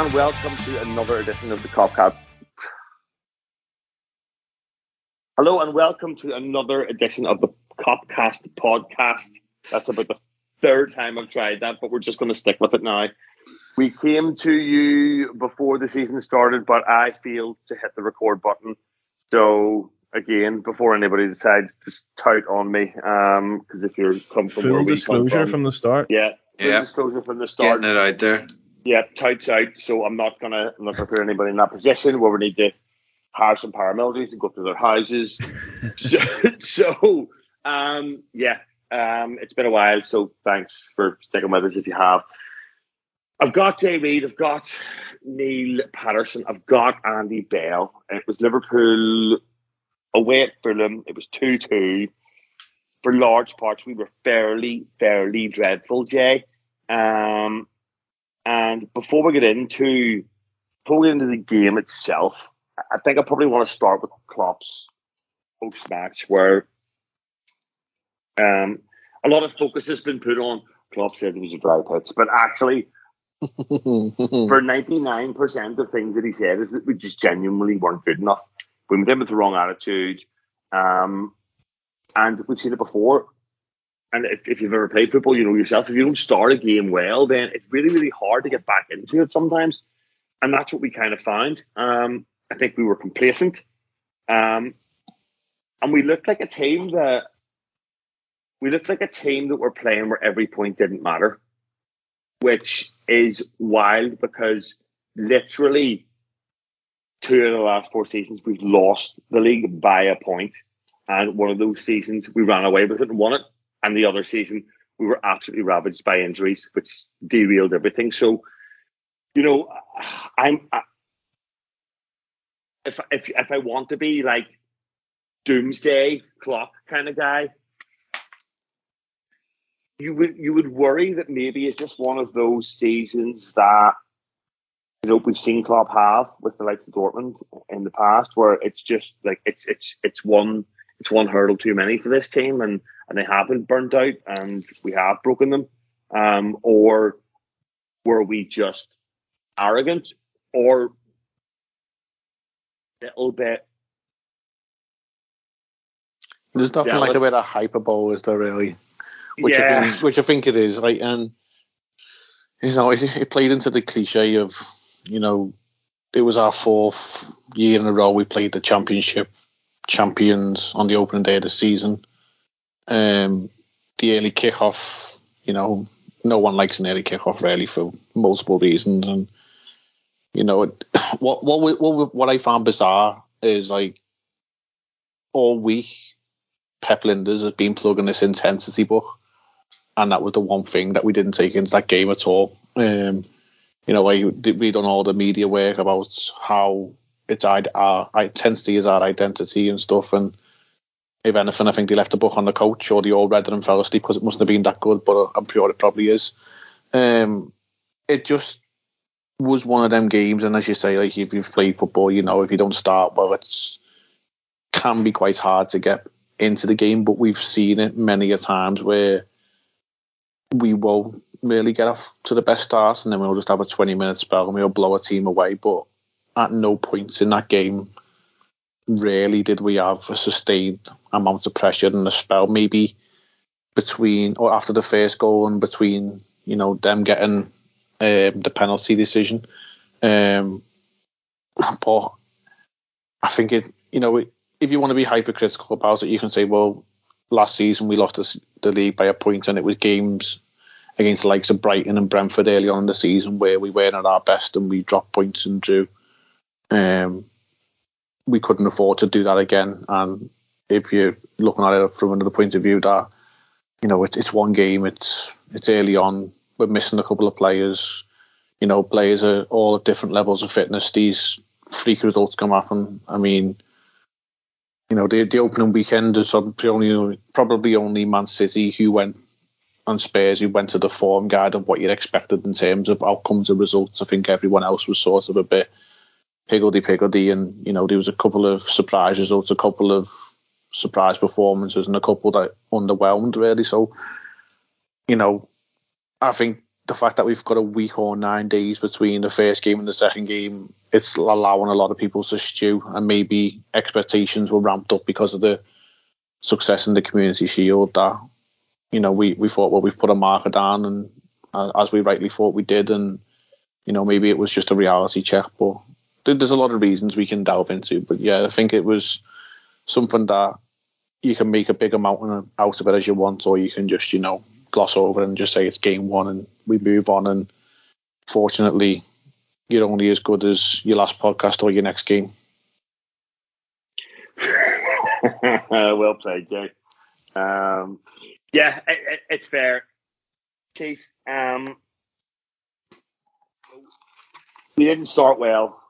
and welcome to another edition of the Copcast. Hello and welcome to another edition of the Copcast podcast. That's about the third time I've tried that, but we're just going to stick with it now. We came to you before the season started, but I failed to hit the record button. So again, before anybody decides to tout on me, because um, if you're come from full disclosure from, from, the start, yeah, full yeah, disclosure from the start, getting it out there. Yeah, touts out. So I'm not gonna, I'm not gonna put anybody in that position where we need to hire some paramilitaries and go to their houses. so, so, um, yeah, um, it's been a while. So thanks for sticking with us if you have. I've got Jay Reid, I've got Neil Patterson, I've got Andy Bell. It was Liverpool away at Fulham. It was 2 2. For large parts, we were fairly, fairly dreadful, Jay. Um, and before we get into before we get into the game itself, I think I probably want to start with Klopp's post match, where um, a lot of focus has been put on Klopp said it was a dry pitch, but actually, for ninety nine percent of things that he said is that we just genuinely weren't good enough. We went in with the wrong attitude, um, and we've seen it before. And if, if, you've ever played football, you know yourself. If you don't start a game well, then it's really, really hard to get back into it sometimes. And that's what we kind of found. Um, I think we were complacent. Um, and we looked like a team that we looked like a team that were playing where every point didn't matter, which is wild because literally two of the last four seasons we've lost the league by a point, and one of those seasons we ran away with it and won it, and the other season we were absolutely ravaged by injuries, which derailed everything. So, you know, I'm if if if I want to be like doomsday clock kind of guy, you would you would worry that maybe it's just one of those seasons that you know we've seen Klopp have with the likes of Dortmund in the past, where it's just like it's it's it's one it's one hurdle too many for this team, and and they haven't burnt out, and we have broken them, um, or were we just arrogant, or a little bit. There's nothing jealous. like a bit of hyperbole, is there really? Which yeah. I think, which I think it is. Like, and you know, it, it played into the cliche of, you know, it was our fourth year in a row we played the championship champions on the opening day of the season. Um, the early kickoff, you know, no one likes an early kickoff really for multiple reasons, and you know, what what what what I found bizarre is like all week Pep Lijnders has been plugging this intensity book, and that was the one thing that we didn't take into that game at all. Um, you know, I we done all the media work about how it's our, intensity is our identity and stuff. And if anything, I think they left the book on the coach or they all read it and fell asleep because it mustn't have been that good. But I'm sure it probably is. Um, it just was one of them games, and as you say, like if you've played football, you know if you don't start well, it's can be quite hard to get into the game. But we've seen it many a times where we will really get off to the best start, and then we'll just have a 20 minute spell and we'll blow a team away. But at no point in that game really did we have a sustained amount of pressure in the spell. Maybe between or after the first goal and between you know them getting um, the penalty decision. Um, but I think it you know if you want to be hypercritical about it, you can say well last season we lost the league by a point and it was games against the likes of Brighton and Brentford early on in the season where we weren't at our best and we dropped points and drew. Um, we couldn't afford to do that again. And if you're looking at it from another point of view, that you know it, it's one game, it's it's early on. We're missing a couple of players. You know, players are all at different levels of fitness. These freak results can happen. I mean, you know, the the opening weekend is only probably only Man City who went and Spurs who went to the form guide of what you'd expected in terms of outcomes and results. I think everyone else was sort of a bit higgledy piggledy, and you know there was a couple of surprise results, a couple of surprise performances, and a couple that underwhelmed really. So, you know, I think the fact that we've got a week or nine days between the first game and the second game, it's allowing a lot of people to stew, and maybe expectations were ramped up because of the success in the Community Shield. That you know, we we thought, well, we've put a marker down, and uh, as we rightly thought we did, and you know, maybe it was just a reality check, but there's a lot of reasons we can delve into. But yeah, I think it was something that you can make a big amount out of it as you want, or you can just, you know, gloss over and just say it's game one and we move on. And fortunately, you're only as good as your last podcast or your next game. well played, Jay. Um, yeah, it, it, it's fair. Keith, um, we didn't start well,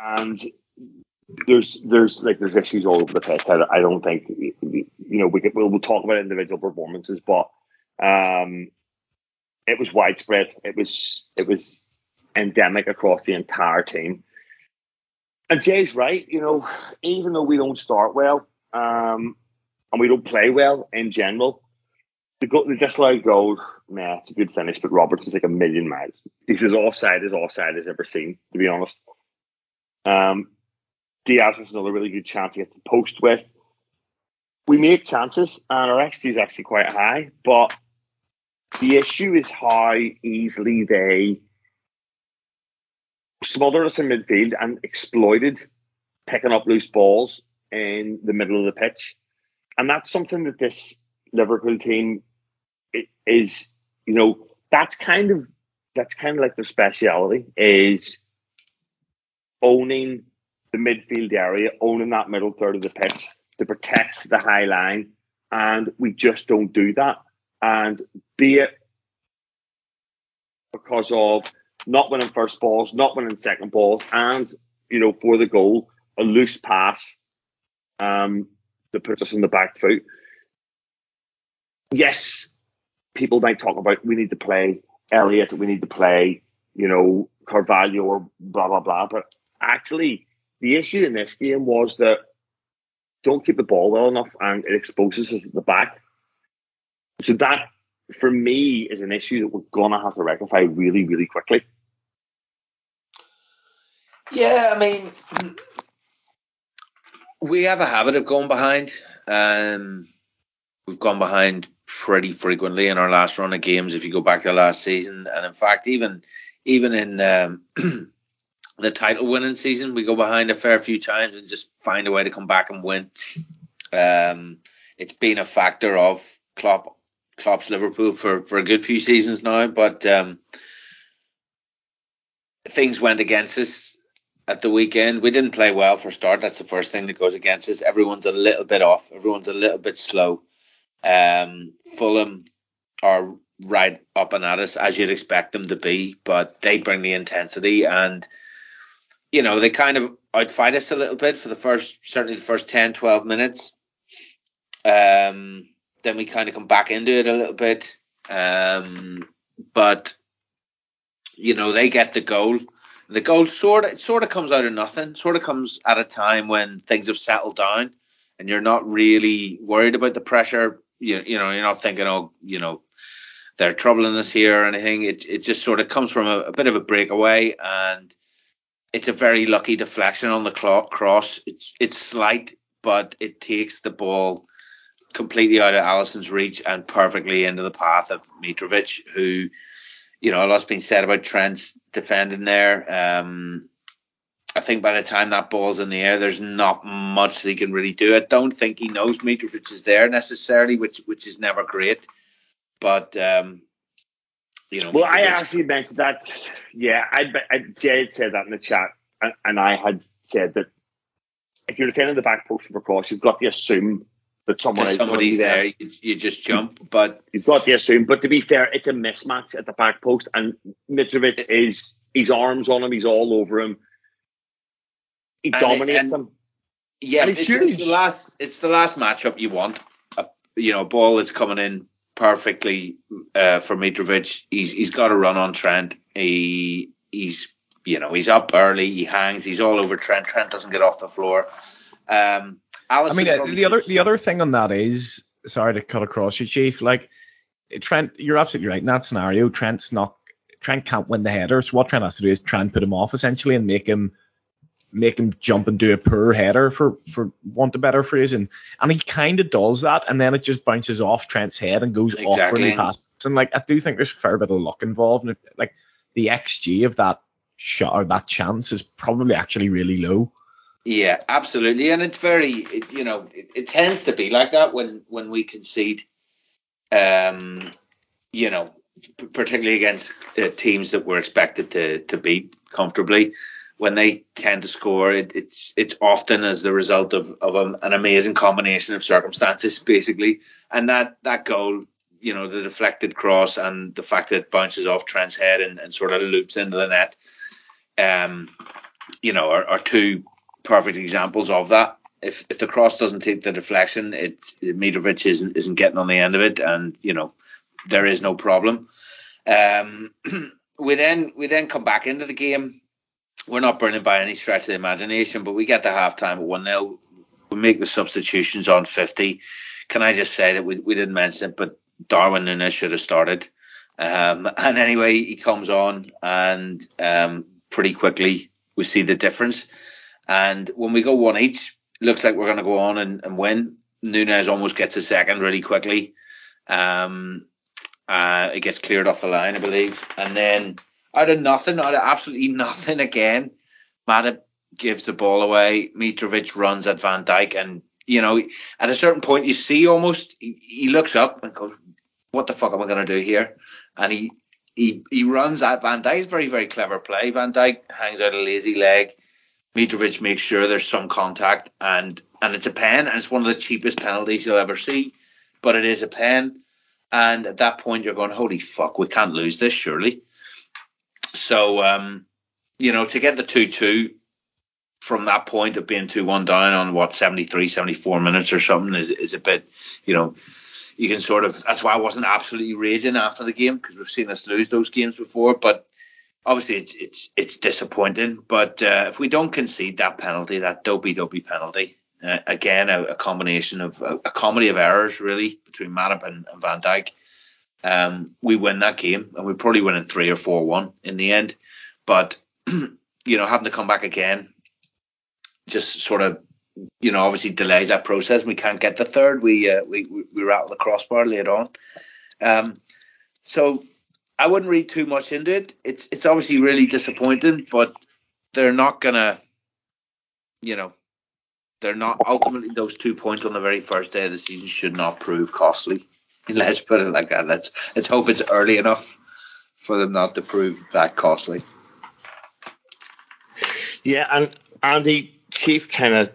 and there's there's like there's issues all over the place. I, I don't think you know we could, we'll, we'll talk about individual performances, but um, it was widespread. It was it was endemic across the entire team. And Jay's right. You know, even though we don't start well um, and we don't play well in general, the, go- the disallowed goal, man, it's a good finish, but Roberts is like a million miles. He's as offside as offside has ever seen, to be honest. Um, Diaz has another really good chance to get the post with. We make chances, and our XG is actually quite high, but the issue is how easily they smothered us in midfield and exploited picking up loose balls in the middle of the pitch. And that's something that this Liverpool team is, you know, that's kind of that's kind of like their speciality is owning the midfield area, owning that middle third of the pitch to protect the high line. And we just don't do that. And be it because of not winning first balls, not winning second balls, and, you know, for the goal, a loose pass um, that puts us on the back foot. Yes, people might talk about we need to play Elliott, we need to play, you know, Carvalho or blah, blah, blah. But actually, the issue in this game was that don't keep the ball well enough and it exposes us at the back. So that, for me, is an issue that we're going to have to rectify really, really quickly. Yeah, I mean, we have a habit of going behind. Um, we've gone behind pretty frequently in our last run of games. If you go back to last season, and in fact, even even in um, the title winning season, we go behind a fair few times and just find a way to come back and win. Um, it's been a factor of Klopp, Klopp's Liverpool for, for a good few seasons now, but um, things went against us at the weekend. We didn't play well for start. That's the first thing that goes against us. Everyone's a little bit off. Everyone's a little bit slow. Um, Fulham are right up and at us as you'd expect them to be, but they bring the intensity and – you know, they kind of outfight us a little bit for the first, certainly the first 10, 12 minutes. Um, then we kind of come back into it a little bit. Um, but, you know, they get the goal. The goal sort of, it sort of comes out of nothing, sort of comes at a time when things have settled down and you're not really worried about the pressure. You, you know, you're not thinking, oh, you know, they're troubling us here or anything. It, it just sort of comes from a, a bit of a breakaway and, it's a very lucky deflection on the clock cross. It's it's slight, but it takes the ball completely out of Alisson's reach and perfectly into the path of Mitrovic, who, you know, a lot's been said about Trent's defending there. Um, I think by the time that ball's in the air, there's not much he can really do. I don't think he knows Mitrovic is there necessarily, which which is never great. But um, you know. Well, I actually mentioned that. Yeah, I, I Jay said that in the chat, and, and I had said that if you're defending the back post for cross, you've got to assume that someone somebody's there. there. You, you, just jump, but you've got to assume. But to be fair, it's a mismatch at the back post, and Mitrovic is his arms on him, he's all over him. He and dominates and, him. Yeah, it's, it's, the last. It's the last matchup you want. A, you know, ball is coming in perfectly uh, for Mitrovic. He's he's got a run on Trent. He he's you know he's up early. He hangs. He's all over Trent. Trent doesn't get off the floor. Um, I mean, uh, the other the other thing on that is sorry to cut across you, Chief. Like Trent, you're absolutely right in that scenario. Trent's not Trent can't win the header, so what Trent has to do is try and put him off essentially and make him make him jump and do a poor header for for want a better phrase and and he kind of does that and then it just bounces off Trent's head and goes exactly. awkwardly past and like I do think there's a fair bit of luck involved and like the xG of that shot or that chance is probably actually really low. Yeah, absolutely, and it's very it, you know it, it tends to be like that when when we concede. Um, you know, particularly against uh, teams that we're expected to to beat comfortably when they tend to score, it, it's it's often as the result of of a, an amazing combination of circumstances, basically. And that that goal, you know, the deflected cross and the fact that it bounces off Trent's head and, and sort of loops into the net, um, you know, are, are two perfect examples of that. If if the cross doesn't take the deflection, it Mitrovic isn't isn't getting on the end of it, and you know, there is no problem. Um, we then we then come back into the game we're not burning by any stretch of the imagination, but we get to halftime at 1 0. We make the substitutions on 50. Can I just say that we, we didn't mention it, but Darwin Núñez should have started. Um, and anyway, he comes on, and um, pretty quickly we see the difference. And when we go one each, looks like we're going to go on and, and win. Núñez almost gets a second really quickly. Um, uh, it gets cleared off the line, I believe. And then out of nothing, out of absolutely nothing again, Matip gives the ball away. Mitrovic runs at Van Dijk, and you know, at a certain point, you see almost he, he looks up and goes, "What the fuck am I going to do here?" And he he he runs at Van Dijk's very very clever play. Van Dijk hangs out a lazy leg. Mitrovic makes sure there's some contact, and and it's a pen, and it's one of the cheapest penalties you'll ever see, but it is a pen. And at that point, you're going, "Holy fuck, we can't lose this, surely." So, um, you know, to get the 2 2 from that point of being 2 1 down on what, 73, 74 minutes or something is, is a bit, you know, you can sort of, that's why I wasn't absolutely raging after the game because we've seen us lose those games before. But obviously it's it's it's disappointing. But uh, if we don't concede that penalty, that dopey dopey penalty, uh, again a, a, combination of a, a, comedy of errors really between Matip and, and Van Dijk um, we win that game and we probably win in three or four one in the end. But you know, having to come back again just sort of you know obviously delays that process. We can't get the third. We uh, we we rattle the crossbar later on. Um, so I wouldn't read too much into it. It's it's obviously really disappointing, but they're not gonna, you know, they're not ultimately those two points on the very first day of the season should not prove costly. Let's put it like that. Let's let's hope it's early enough for them not to prove that costly. Yeah, and Andy Chief kind of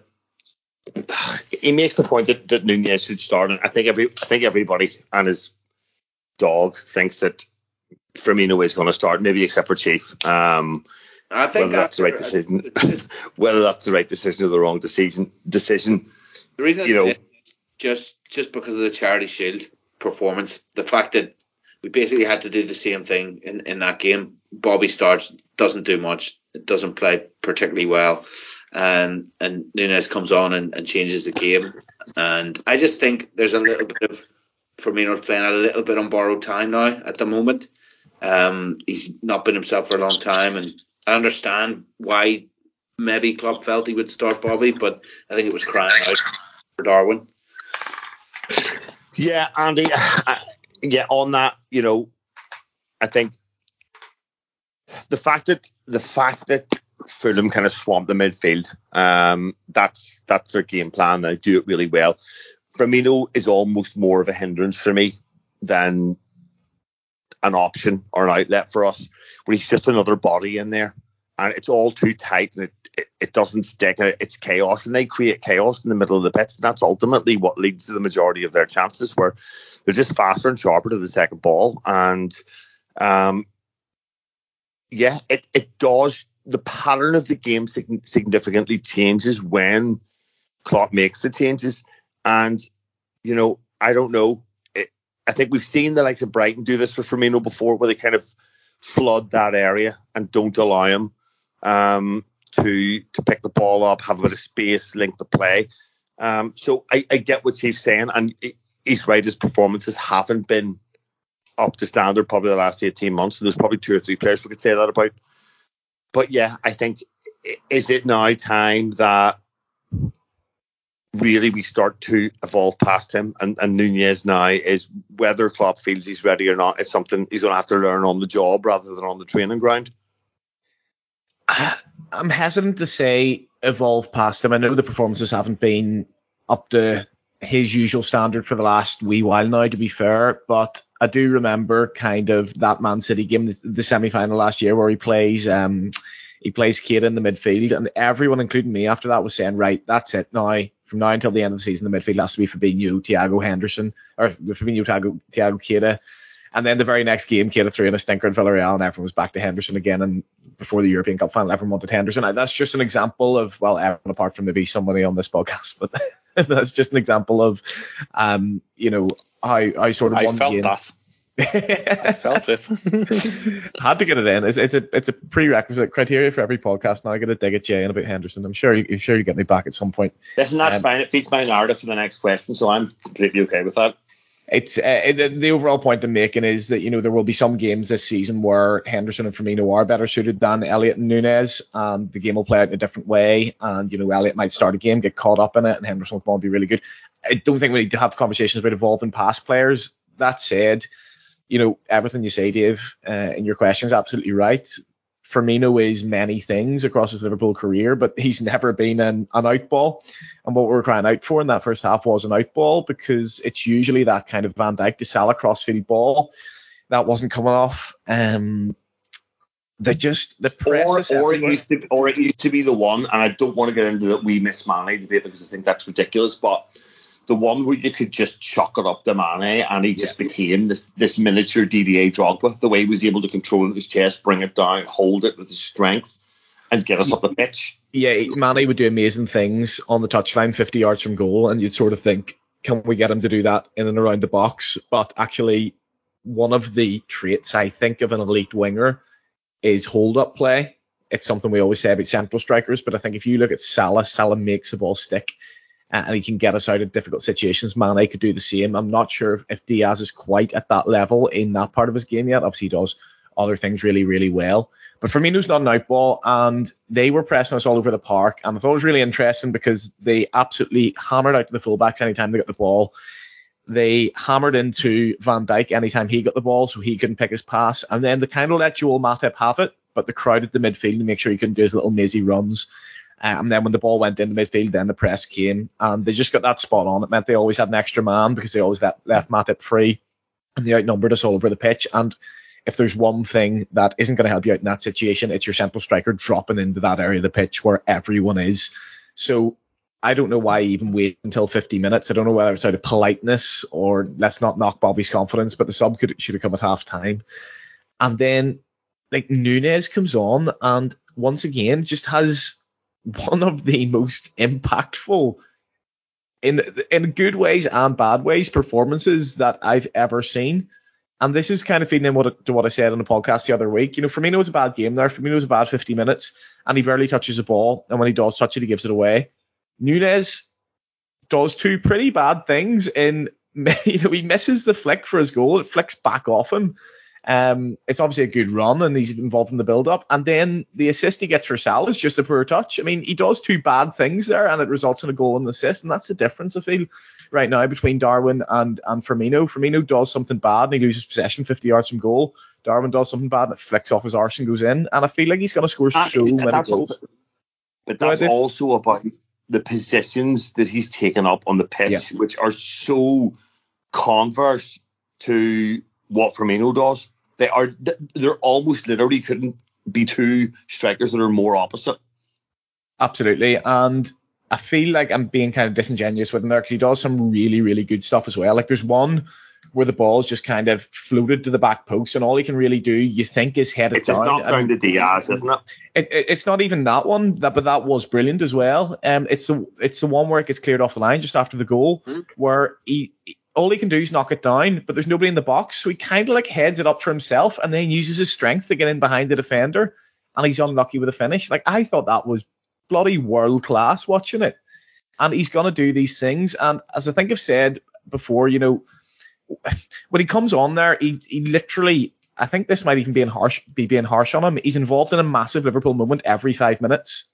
he makes the point that, that Núñez should start, and I think every I think everybody and his dog thinks that Firmino is going to start, maybe except for Chief. Um, I think whether that's the right decision, whether that's the right decision or the wrong decision, decision. The reason you know, just just because of the charity shield, performance. The fact that we basically had to do the same thing in, in that game. Bobby starts, doesn't do much, it doesn't play particularly well, and and Núñez comes on and, and changes the game. And I just think there's a little bit of Firmino's playing a little bit on borrowed time now at the moment. Um, he's not been himself for a long time, and I understand why maybe Klopp felt he would start Bobby, but I think it was crying out for Darwin. Yeah, Andy. yeah, on that, you know, I think the fact that the fact that Fulham kind of swamped the midfield, um, that's that's their game plan. They do it really well. Firmino is almost more of a hindrance for me than an option or an outlet for us. Where he's just another body in there, and it's all too tight, and it it, doesn't stick. It's chaos, and they create chaos in the middle of the pitch, and that's ultimately what leads to the majority of their chances, where they're just faster and sharper to the second ball. And um, yeah, it it does. The pattern of the game significantly changes when Klopp makes the changes, and you know I don't know. I think we've seen the likes of Brighton do this for Firmino before, where they kind of flood that area and don't allow him um, to to pick the ball up, have a bit of space, link the play. Um, so I, I, get what Chief's saying, and he's right. His performances haven't been up to standard probably the last 18 months. There's probably two or three players we could say that about. But yeah, I think is it now time that really we start to evolve past him and, and Nunez now is whether Klopp feels he's ready or not, it's something he's gonna have to learn on the job rather than on the training ground. I'm hesitant to say evolve past him. I know the performances haven't been up to his usual standard for the last wee while now, to be fair, but I do remember kind of that Man City game, the, the semi final last year, where he plays um he plays Keita in the midfield, and everyone, including me, after that was saying, right, that's it now. From now until the end of the season, the midfield has to be Fabinho, Thiago Henderson, or Fabinho, Thiago, Thiago Keita. And then the very next game, Keita threw in a stinker in Villarreal, and everyone was back to Henderson again. And before the European Cup final, everyone wanted Henderson. That's just an example of, well, everyone apart from maybe somebody on this podcast, but that's just an example of, um, you know, how I sort of I felt game. that. I felt it. Had to get it in. It's, it's, a it's a prerequisite criteria for every podcast. Now I got to dig at Jay and about Henderson. I'm sure you, I'm sure you get me back at some point. Listen, that's um, fine. It feeds my narrative for the next question, so I'm completely okay with that. It's uh, the, the overall point I'm making is that you know there will be some games this season where Henderson and Firmino are better suited than Elliott and Nunez, and the game will play out in a different way. And you know Elliott might start a game, get caught up in it, and Henderson will be really good. I don't think we need to have conversations about evolving past players. That said, you know, everything you say, Dave, uh, in your question is absolutely right. Firmino is many things across his Liverpool career, but he's never been an, an outball. And what we were crying out for in that first half was an outball because it's usually that kind of Van Dijk to Salah crossfield ball that wasn't coming off. Um, they just the press or, or it used to or it used to be the one, and I don't want to get into that we miss Mane debate because I think that's ridiculous, but the one where you could just chuck it up to Mane and he just yeah. became this this miniature Didier Drogba. The way he was able to control his chest, bring it down, hold it with his strength, and get us up the pitch. Yeah, Mane would do amazing things on the touchline, 50 yards from goal, and you'd sort of think, can we get him to do that in and around the box? But actually, one of the traits I think of an elite winger is hold up play. It's something we always say about central strikers, but I think if you look at Salah, Salah makes the ball stick and he can get us out of difficult situations. Mane could do the same. I'm not sure if Diaz is quite at that level in that part of his game yet. Obviously, he does other things really, really well. But Firmino's not an outball, and they were pressing us all over the park. And I thought it was really interesting because they absolutely hammered out to the fullbacks anytime they got the ball. They hammered into Van Dijk anytime he got the ball, so he couldn't pick his pass. And then they kind of let Joel Matip have it, but they crowded the midfield to make sure he couldn't do his little mazy runs. Uh, and then when the ball went in the midfield, then the press came, and they just got that spot on. It meant they always had an extra man because they always let, left Matip free, and they outnumbered us all over the pitch. And if there's one thing that isn't going to help you out in that situation, it's your central striker dropping into that area of the pitch where everyone is. So I don't know why I even wait until 50 minutes. I don't know whether it's out of politeness or let's not knock Bobby's confidence, but the sub could should have come at half time. And then like Nunez comes on and once again just has one of the most impactful in in good ways and bad ways performances that I've ever seen. And this is kind of feeding in what, to what I said on the podcast the other week. You know, Firmino was a bad game there. Firmino was a bad 50 minutes, and he barely touches the ball. And when he does touch it, he gives it away. Nunez does two pretty bad things. In you know, he misses the flick for his goal. It flicks back off him. Um, it's obviously a good run and he's involved in the build up. And then the assist he gets for Salah is just a poor touch. I mean, he does two bad things there and it results in a goal and an assist. And that's the difference I feel right now between Darwin and, and Firmino. Firmino does something bad and he loses possession 50 yards from goal. Darwin does something bad and it flicks off his arse and goes in. And I feel like he's going to score that, so many goals. But that's also about the positions that he's taken up on the pitch, yeah. which are so converse to what Firmino does they are they're almost literally couldn't be two strikers that are more opposite. Absolutely, and I feel like I'm being kind of disingenuous with him there because he does some really really good stuff as well. Like there's one where the ball's just kind of floated to the back post, and all he can really do, you think, is head it it's down. It's not down to Diaz, isn't it? It, it? It's not even that one, that, but that was brilliant as well. Um, it's the it's the one where it gets cleared off the line just after the goal, mm-hmm. where he all he can do is knock it down, but there's nobody in the box, so he kind of like heads it up for himself and then uses his strength to get in behind the defender, and he's unlucky with a finish. Like I thought that was bloody world class watching it, and he's gonna do these things. And as I think I've said before, you know, when he comes on there, he he literally. I think this might even be harsh, be being harsh on him. He's involved in a massive Liverpool moment every five minutes.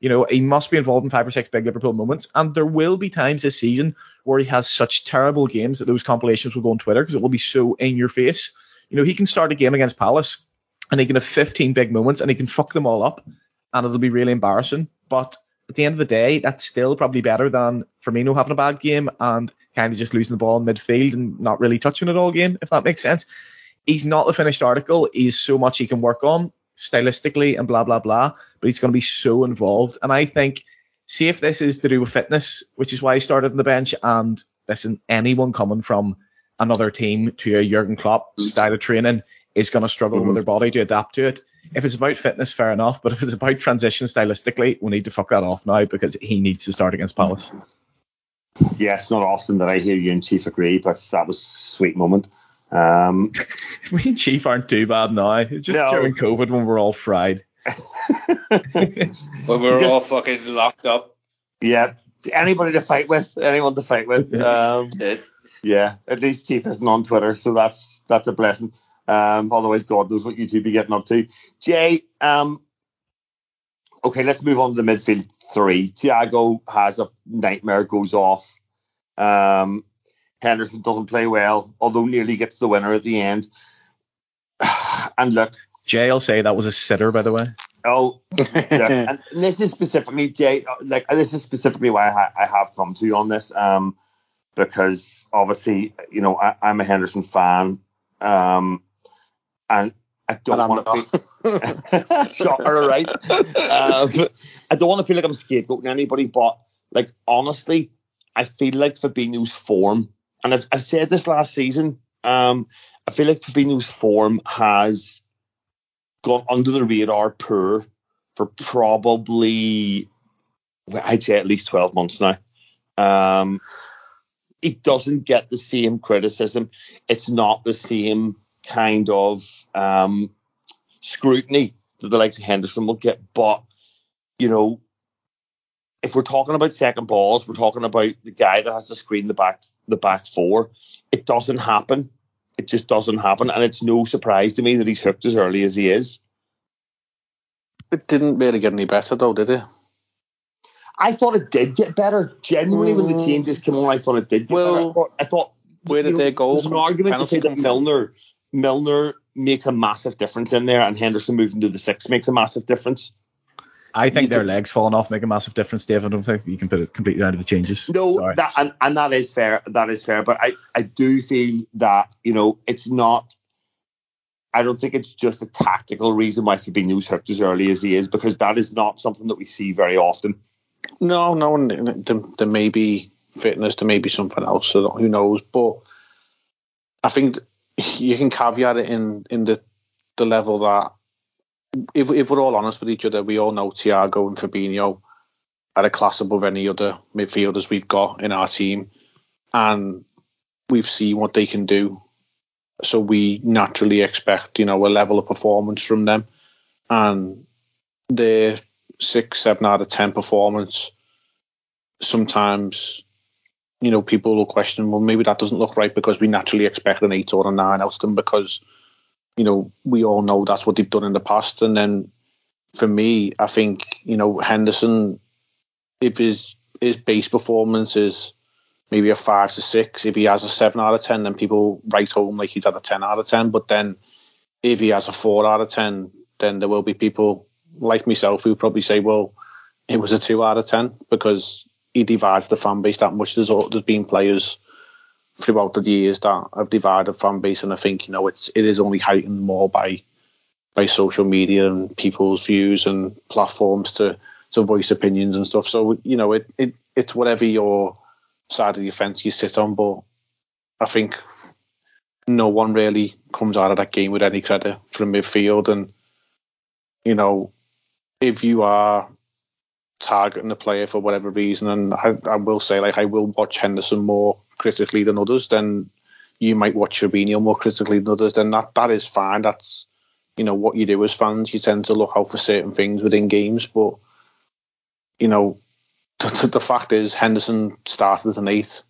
You know, he must be involved in five or six big Liverpool moments, and there will be times this season where he has such terrible games that those compilations will go on Twitter because it will be so in your face. You know, he can start a game against Palace and he can have 15 big moments and he can fuck them all up, and it'll be really embarrassing. But at the end of the day, that's still probably better than Firmino having a bad game and kind of just losing the ball in midfield and not really touching it all game, if that makes sense. He's not the finished article. He's so much he can work on stylistically and blah blah blah, but he's going to be so involved. And I think, see if this is to do with fitness, which is why he started on the bench. And listen, anyone coming from another team to a Jurgen Klopp style of training is going to struggle mm-hmm. with their body to adapt to it. If it's about fitness, fair enough. But if it's about transition stylistically, we need to fuck that off now because he needs to start against Palace. Yeah, it's not often that I hear you and Chief agree, but that was a sweet moment. Um, we and Chief aren't too bad now. It's just no. during COVID when we're all fried. when we're just, all fucking locked up. Yeah. Anybody to fight with? Anyone to fight with? Um, yeah. At least Chief isn't on Twitter, so that's that's a blessing. Um, otherwise, God knows what you two be getting up to. Jay, um, okay, let's move on to the midfield three. Thiago has a nightmare, goes off. Um, Henderson doesn't play well, although nearly gets the winner at the end. And look, Jay, I'll say that was a sitter, by the way. Oh, yeah. and this is specifically Jay. Like this is specifically why I, I have come to you on this. Um, because obviously, you know, I, am a Henderson fan. Um, and I don't want to be shocker, right? Um, I don't want to feel like I'm scapegoating anybody, but like honestly, I feel like Fabinho's form and I've, I've said this last season. Um, I feel like Fabinho's form has gone under the radar per for probably I'd say at least 12 months now. Um, it doesn't get the same criticism. It's not the same kind of um, scrutiny that the likes of Henderson will get. But you know, if we're talking about second balls, we're talking about the guy that has to screen the back the back four. It doesn't happen. It just doesn't happen, and it's no surprise to me that he's hooked as early as he is. It didn't really get any better though, did it? I thought it did get better. Genuinely, mm. when the changes came on, I thought it did get well, better. I thought, I thought where did know, they go? There's an argument to say that Milner Milner makes a massive difference in there, and Henderson moving to the six makes a massive difference. I think their legs falling off make a massive difference, Dave. I don't think you can put it completely down to the changes. No, that and, and that is fair. That is fair. But I, I do feel that, you know, it's not I don't think it's just a tactical reason why Fabinho's hooked as early as he is, because that is not something that we see very often. No, no, there, there may be fitness, there may be something else, so who knows. But I think you can caveat it in in the the level that if, if we're all honest with each other, we all know Thiago and Fabinho are a class above any other midfielders we've got in our team, and we've seen what they can do. So we naturally expect, you know, a level of performance from them, and their six, seven out of ten performance. Sometimes, you know, people will question, well, maybe that doesn't look right because we naturally expect an eight or a nine out of them because you know, we all know that's what they've done in the past. And then for me, I think, you know, Henderson, if his his base performance is maybe a five to six, if he has a seven out of ten, then people write home like he's had a ten out of ten. But then if he has a four out of ten, then there will be people like myself who probably say, well, it was a two out of ten because he divides the fan base that much. There's there's been players throughout the years that have divided fan base, and I think you know it's it is only heightened more by by social media and people's views and platforms to to voice opinions and stuff. So you know it it it's whatever your side of the fence you sit on, but I think no one really comes out of that game with any credit from midfield, and you know if you are targeting the player for whatever reason, and I, I will say like I will watch Henderson more critically than others, then you might watch Fabinho more critically than others. Then that that is fine. That's you know what you do as fans. You tend to look out for certain things within games, but you know the, the fact is Henderson started as an eight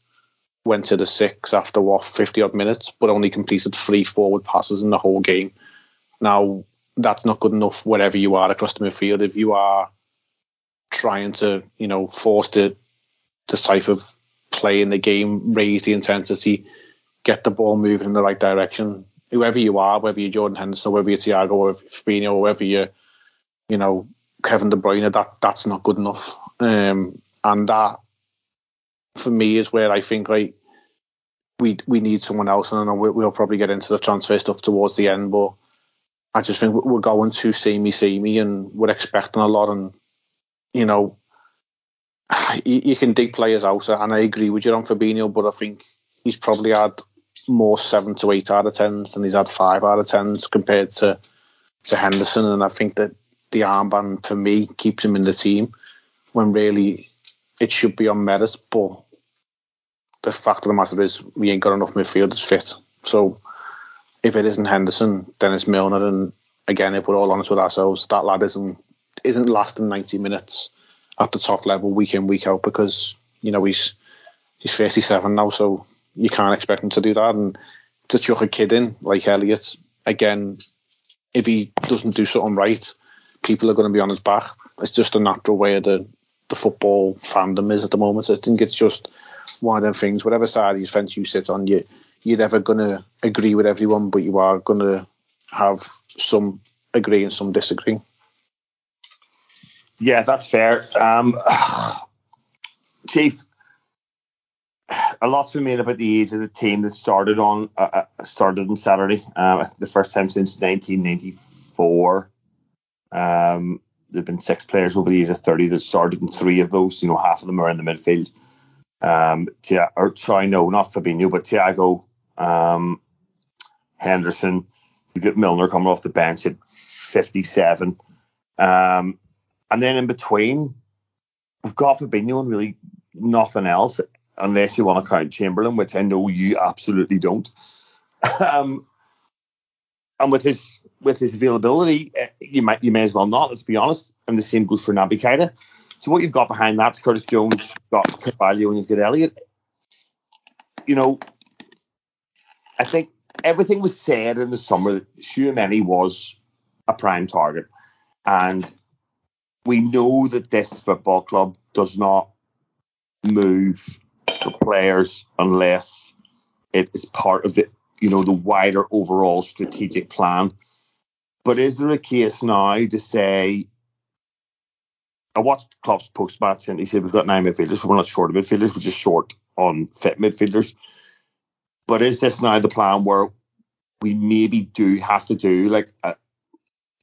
went to the six after what 50 odd minutes, but only completed three forward passes in the whole game. Now that's not good enough wherever you are across the midfield. If you are trying to, you know, force the the type of play in the game, raise the intensity, get the ball moving in the right direction. Whoever you are, whether you're Jordan Henderson, whether you're Thiago or Fabinho, or whether you're, you know, Kevin De Bruyne, that that's not good enough. Um, and that, for me, is where I think like we we need someone else. And I know we'll probably get into the transfer stuff towards the end, but I just think we're going too samey samey, and we're expecting a lot. And you know, you, you can dig players out, and I agree with you on Fabinho, but I think he's probably had more seven to eight out of tens than he's had five out of tens compared to to Henderson, and I think that the armband for me keeps him in the team when really it should be on merit. But the fact of the matter is we ain't got enough midfielders fit. So if it isn't Henderson, then it's Milner. And again, if we're all honest with ourselves, that lad isn't isn't lasting 90 minutes at the top level week in week out because you know he's he's 37 now, so you can't expect him to do that. And to chuck a kid in like Elliott, again, if he doesn't do something right, people are going to be on his back. It's just a natural way the the football fandom is at the moment. I think it's just one of them things. Whatever side of the fence you sit on, you you're never going to agree with everyone, but you are going to have some agree and some disagree. Yeah, that's fair. Um, Chief, a lot's been made about the age of the team that started on uh, uh started on Saturday. Uh, the first time since 1994. Um, there've been six players over the age of 30 that started, and three of those, you know, half of them are in the midfield. Um, Tia, or sorry, no, not Fabinho, but Thiago, um, Henderson. You get Milner coming off the bench at 57. Um, and then in between, we've got Fabinho and really nothing else, unless you want to count Chamberlain, which I know you absolutely don't. um, and with his with his availability, eh, you might you may as well not. Let's be honest. And the same goes for Naby Keita. So what you've got behind that's Curtis Jones, you've got Carvalho, and you've got Elliott. You know, I think everything was said in the summer that Tchouameni was a prime target, and we know that this football club does not move for players unless it is part of the you know the wider overall strategic plan. But is there a case now to say? I watched Klopp's post match and he said we've got nine midfielders, we're not short of midfielders, we're just short on fit midfielders. But is this now the plan where we maybe do have to do like a,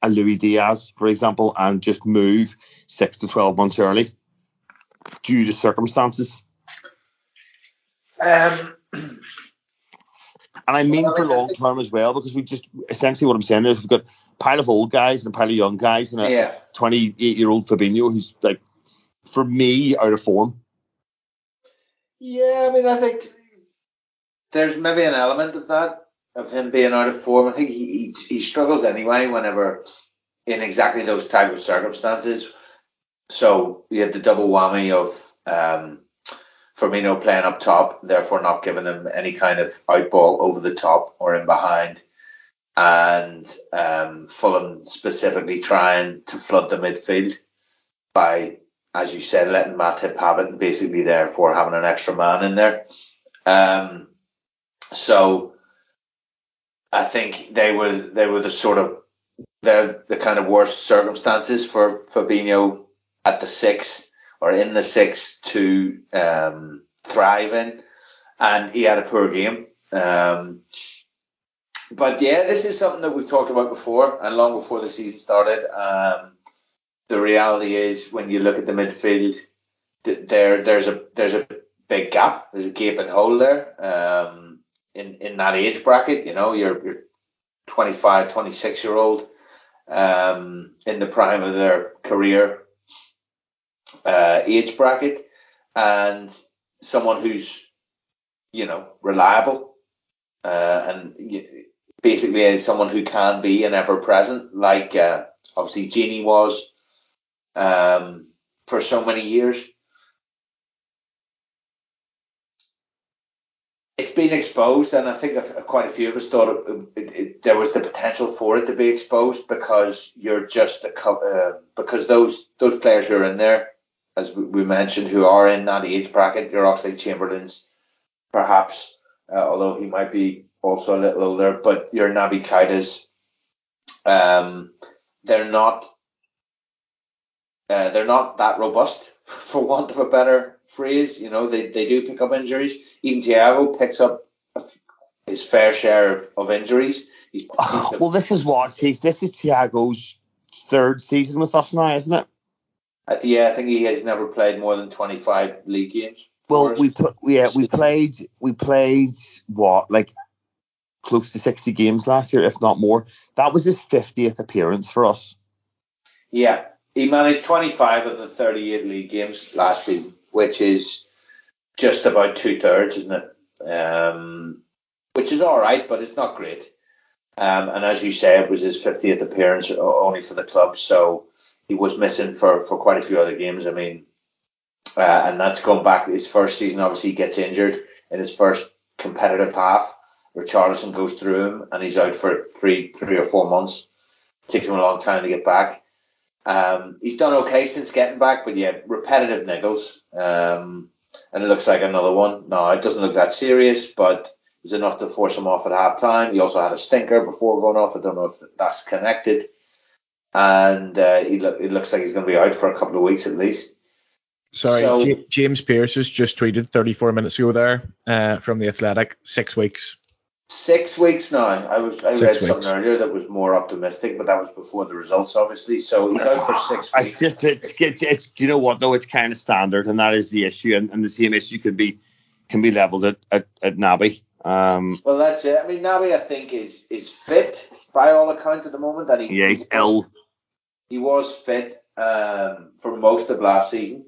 a Luis Diaz, for example, and just move six to twelve months early due to circumstances? Um, and I mean for long term as well, because we just essentially what I'm saying is we've got a pile of old guys and a pile of young guys and a 28 year old Fabinho who's like, for me, out of form. Yeah, I mean, I think there's maybe an element of that of him being out of form. I think he he, he struggles anyway whenever in exactly those type of circumstances. So you had the double whammy of um, Firmino playing up top, therefore not giving them any kind of outball over the top or in behind, and um, Fulham specifically trying to flood the midfield by, as you said, letting Matip have it and basically therefore having an extra man in there. Um, so I think they were they were the sort of they're the kind of worst circumstances for Fabinho at the six or in the six to um, thrive in, and he had a poor game. Um, but yeah, this is something that we've talked about before, and long before the season started. Um, the reality is, when you look at the midfield, there there's a there's a big gap. There's a gaping hole there um, in in that age bracket. You know, you're you're 25, 26 year old um, in the prime of their career uh, age bracket and someone who's, you know, reliable uh, and basically someone who can be an ever present, like uh, obviously Gini was um, for so many years. Been exposed, and I think quite a few of us thought it, it, it, there was the potential for it to be exposed because you're just a uh, because those those players who are in there, as we mentioned, who are in that age bracket, you're Oxlade Chamberlains, perhaps, uh, although he might be also a little older, but your Naby Keitas, um, they're not uh, they're not that robust, for want of a better phrase. You know, they, they do pick up injuries. Even Thiago picks up his fair share of, of injuries. Well, this is what Steve. This is Thiago's third season with us now, isn't it? At the, yeah, I think he has never played more than 25 league games. Well, we put yeah we played we played what like close to 60 games last year, if not more. That was his 50th appearance for us. Yeah, he managed 25 of the 38 league games last season, which is just about two thirds, isn't it? Um, which is all right, but it's not great. Um, and as you say, it was his 50th appearance only for the club, so he was missing for, for quite a few other games. I mean, uh, and that's going back his first season. Obviously, he gets injured in his first competitive half. Richarlison goes through him, and he's out for three, three or four months. It takes him a long time to get back. Um, he's done okay since getting back, but yeah, repetitive niggles. Um, and it looks like another one. No, it doesn't look that serious, but it was enough to force him off at halftime. He also had a stinker before going off. I don't know if that's connected. And uh, he lo- it looks like he's going to be out for a couple of weeks at least. Sorry, so, J- James Pearce has just tweeted 34 minutes ago there uh, from the Athletic. Six weeks Six weeks now. I was I six read weeks. something earlier that was more optimistic, but that was before the results, obviously. So he's out for six weeks. It's just it's, it's, it's you know what though? It's kind of standard, and that is the issue, and, and the same issue can be can be leveled at at, at Naby. Um, well, that's it. I mean, Naby, I think is is fit by all accounts at the moment. That he yeah, he's he ill. he was fit um, for most of last season.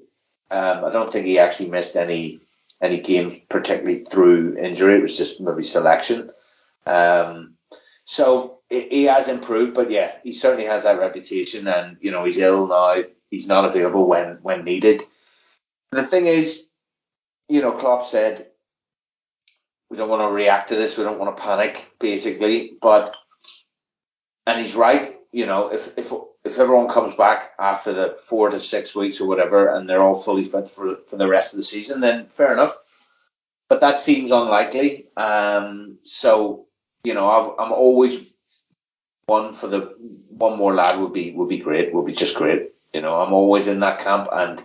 Um, I don't think he actually missed any any game, particularly through injury. It was just maybe selection. Um, so he has improved, but yeah, he certainly has that reputation, and you know he's ill now. He's not available when when needed. The thing is, you know, Klopp said we don't want to react to this. We don't want to panic, basically. But and he's right. You know, if if if everyone comes back after the four to six weeks or whatever, and they're all fully fit for for the rest of the season, then fair enough. But that seems unlikely. Um, so you know, i am always one for the one more lad would be would be great. Would be just great. You know, I'm always in that camp, and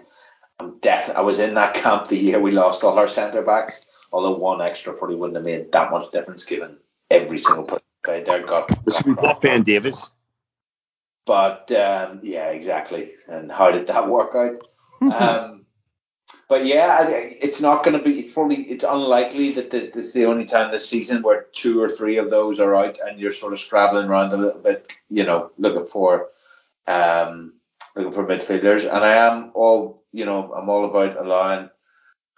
I'm definitely I was in that camp the year we lost all our centre backs. Although one extra probably wouldn't have made that much difference given every single player there got. got we bought Ben Davies. But um, yeah, exactly. And how did that work out? Um, but yeah, it's not going to be. It's probably it's unlikely that this is the only time this season where two or three of those are out, and you're sort of scrabbling around a little bit, you know, looking for um looking for midfielders. And I am all, you know, I'm all about allowing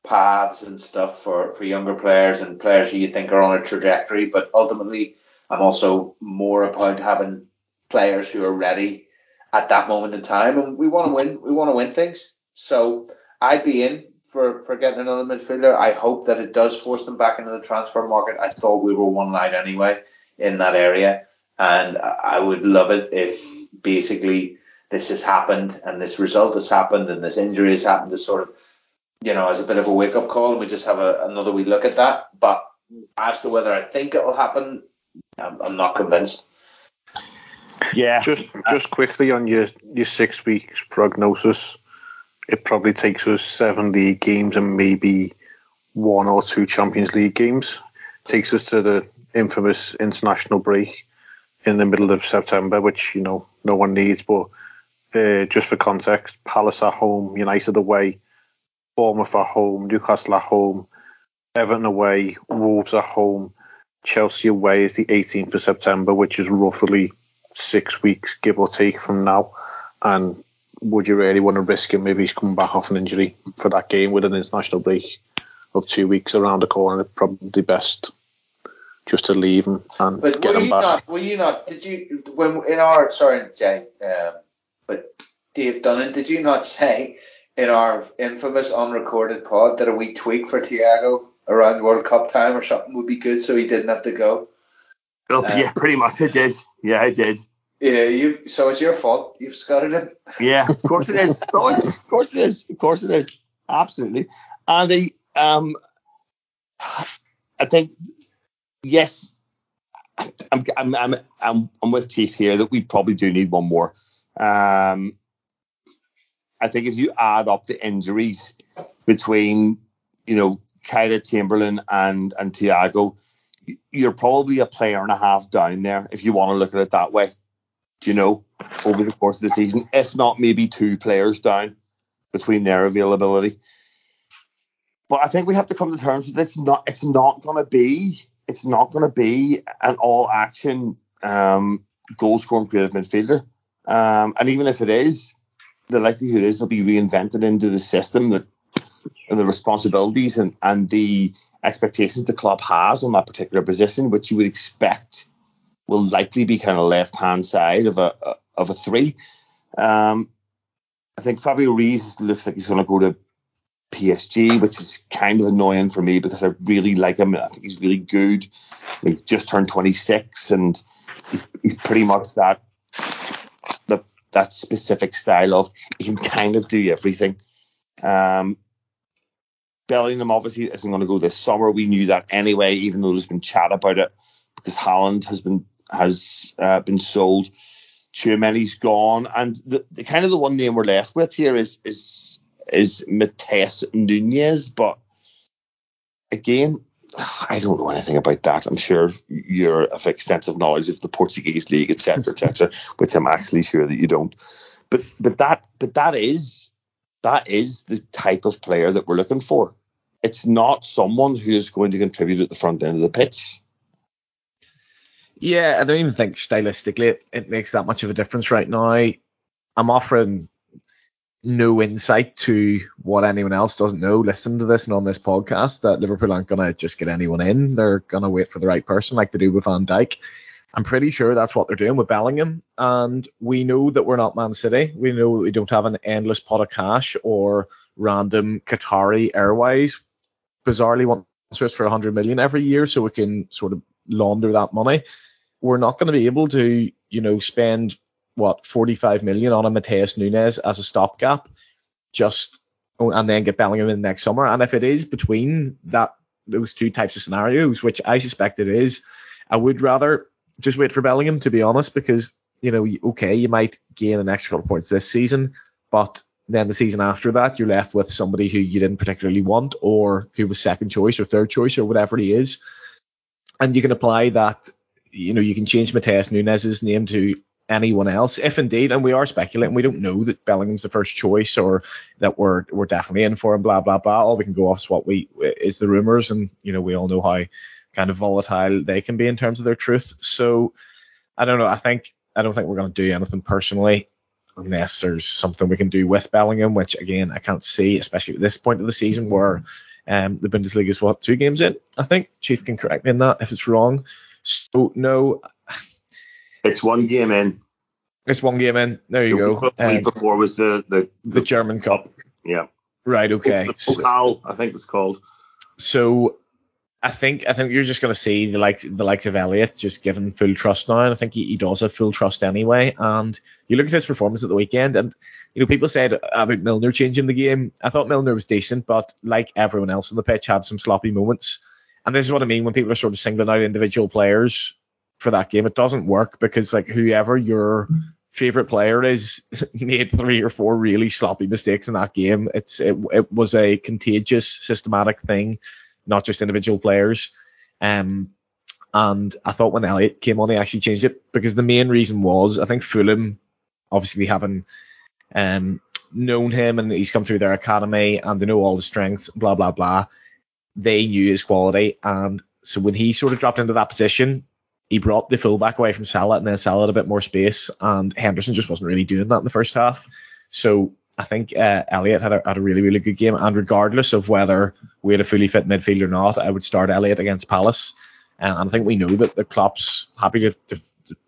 paths and stuff for for younger players and players who you think are on a trajectory. But ultimately, I'm also more about having players who are ready at that moment in time, and we want to win. We want to win things. So I'd be in for, for getting another midfielder. I hope that it does force them back into the transfer market. I thought we were one line anyway in that area, and I would love it if basically this has happened and this result has happened and this injury has happened to sort of, you know, as a bit of a wake up call, and we just have a, another wee look at that. But as to whether I think it will happen, I'm, I'm not convinced. Yeah. Just just quickly on your your six weeks prognosis it probably takes us seven league games and maybe one or two Champions League games. takes us to the infamous international break in the middle of September, which you know no one needs. But uh, just for context, Palace at home, United away, Bournemouth at home, Newcastle at home, Everton away, Wolves at home, Chelsea away is the 18th of September, which is roughly six weeks, give or take, from now. And would you really want to risk him if he's coming back off an injury for that game with an international break of two weeks around the corner? Probably best just to leave him and but get him back. Not, were you not? Did you when in our sorry, Jay, um, but Dave Dunnan, did you not say in our infamous unrecorded pod that a wee tweak for Thiago around World Cup time or something would be good, so he didn't have to go. Oh, uh, yeah, pretty much it did. Yeah, I did. Yeah, you. So it's your fault. You've scouted him. Yeah, of course it is. always, of course it is. Of course it is. Absolutely. Andy, um, I think yes, I'm, I'm, I'm, I'm, I'm with Chief here that we probably do need one more. Um, I think if you add up the injuries between, you know, Kyra Chamberlain and and Thiago, you're probably a player and a half down there if you want to look at it that way. Do You know, over the course of the season, if not maybe two players down between their availability. But I think we have to come to terms with it's not it's not going to be it's not going to be an all action um, goal scoring creative midfielder. Um, and even if it is, the likelihood is it'll be reinvented into the system that and the responsibilities and, and the expectations the club has on that particular position, which you would expect will likely be kind of left hand side of a of a three. Um, I think Fabián Ruiz looks like he's going to go to PSG, which is kind of annoying for me because I really like him. I think he's really good. He's just turned 26 and he's, he's pretty much that the, that specific style of he can kind of do everything. Um, Bellingham obviously isn't going to go this summer. We knew that anyway, even though there's been chat about it because Haaland has been has uh, been sold. Tchouameni's gone, and the, the kind of the one name we're left with here is is is Matheus Nunes, but again, I don't know anything about that. I'm sure you're of extensive knowledge of the Portuguese league, etc., etc., which I'm actually sure that you don't. But but that but that is that is the type of player that we're looking for. It's not someone who is going to contribute at the front end of the pitch. Yeah, I don't even think stylistically it, it makes that much of a difference right now. I'm offering no insight to what anyone else doesn't know listen to this and on this podcast that Liverpool aren't going to just get anyone in. They're going to wait for the right person like they do with Van Dijk. I'm pretty sure that's what they're doing with Bellingham. And we know that we're not Man City. We know we don't have an endless pot of cash or random Qatari Airways bizarrely wants us for 100 million every year so we can sort of launder that money. We're not going to be able to, you know, spend what 45 million on a Matheus Nunes as a stopgap, just oh, and then get Bellingham in next summer. And if it is between that those two types of scenarios, which I suspect it is, I would rather just wait for Bellingham to be honest, because you know, okay, you might gain an extra couple of points this season, but then the season after that, you're left with somebody who you didn't particularly want, or who was second choice or third choice or whatever he is, and you can apply that. You know, you can change Matheus Nunes's name to anyone else, if indeed, and we are speculating, we don't know that Bellingham's the first choice or that we're we're definitely in for him, blah blah blah. All we can go off is what we is the rumors, and you know we all know how kind of volatile they can be in terms of their truth. So I don't know. I think I don't think we're going to do anything personally unless there's something we can do with Bellingham, which again I can't see, especially at this point of the season where um, the Bundesliga is what two games in. I think Chief can correct me on that if it's wrong. So no, it's one game in. It's one game in. There you the go. Week, um, before was the, the the, the German Cup. Yeah. Right. Okay. The I think it's called. So I think I think you're just going to see the like the likes of Elliott just given full trust now, and I think he, he does have full trust anyway. And you look at his performance at the weekend, and you know people said about Milner changing the game. I thought Milner was decent, but like everyone else on the pitch, had some sloppy moments. And this is what I mean when people are sort of singling out individual players for that game. It doesn't work because like whoever your favorite player is made three or four really sloppy mistakes in that game. It's it, it was a contagious, systematic thing, not just individual players. Um, and I thought when Elliott came on, he actually changed it because the main reason was I think Fulham, obviously having um known him and he's come through their academy and they know all the strengths, blah blah blah. They knew his quality, and so when he sort of dropped into that position, he brought the fullback away from Salah and then Salah had a bit more space, and Henderson just wasn't really doing that in the first half. So I think uh, Elliott had a, had a really, really good game. And regardless of whether we had a fully fit midfield or not, I would start Elliott against Palace. Uh, and I think we know that the Klopp's happy to, to,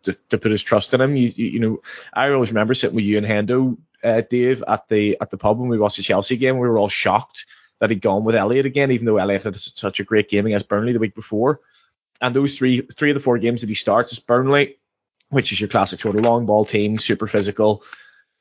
to, to put his trust in him. You, you, you, know, I always remember sitting with you and Hendo, uh, Dave, at the at the pub when we watched the Chelsea game. We were all shocked that he'd gone with Elliott again, even though Elliott had such a great game against Burnley the week before. And those three three of the four games that he starts is Burnley, which is your classic sort of long ball team, super physical.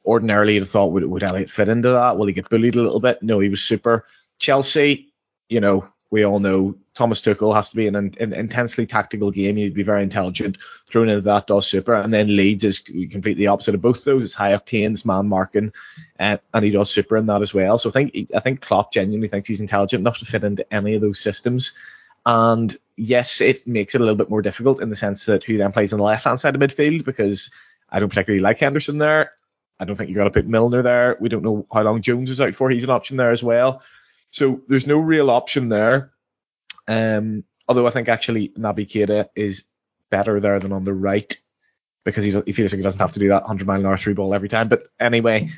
Ordinarily, you'd have thought would would Elliott fit into that? Will he get bullied a little bit? No, he was super. Chelsea, you know, we all know Thomas Tuchel has to be an, an intensely tactical game. He'd be very intelligent. Thrown into that does super. And then Leeds is completely opposite of both those. It's high octane, it's man marking, uh, and he does super in that as well. So I think I think Klopp genuinely thinks he's intelligent enough to fit into any of those systems. And yes, it makes it a little bit more difficult in the sense that who then plays on the left hand side of midfield because I don't particularly like Henderson there. I don't think you're going to put Milner there. We don't know how long Jones is out for. He's an option there as well. So there's no real option there. Um, although I think actually Naby Keita is better there than on the right because he, he feels like he doesn't have to do that 100 mile an hour three ball every time. But anyway,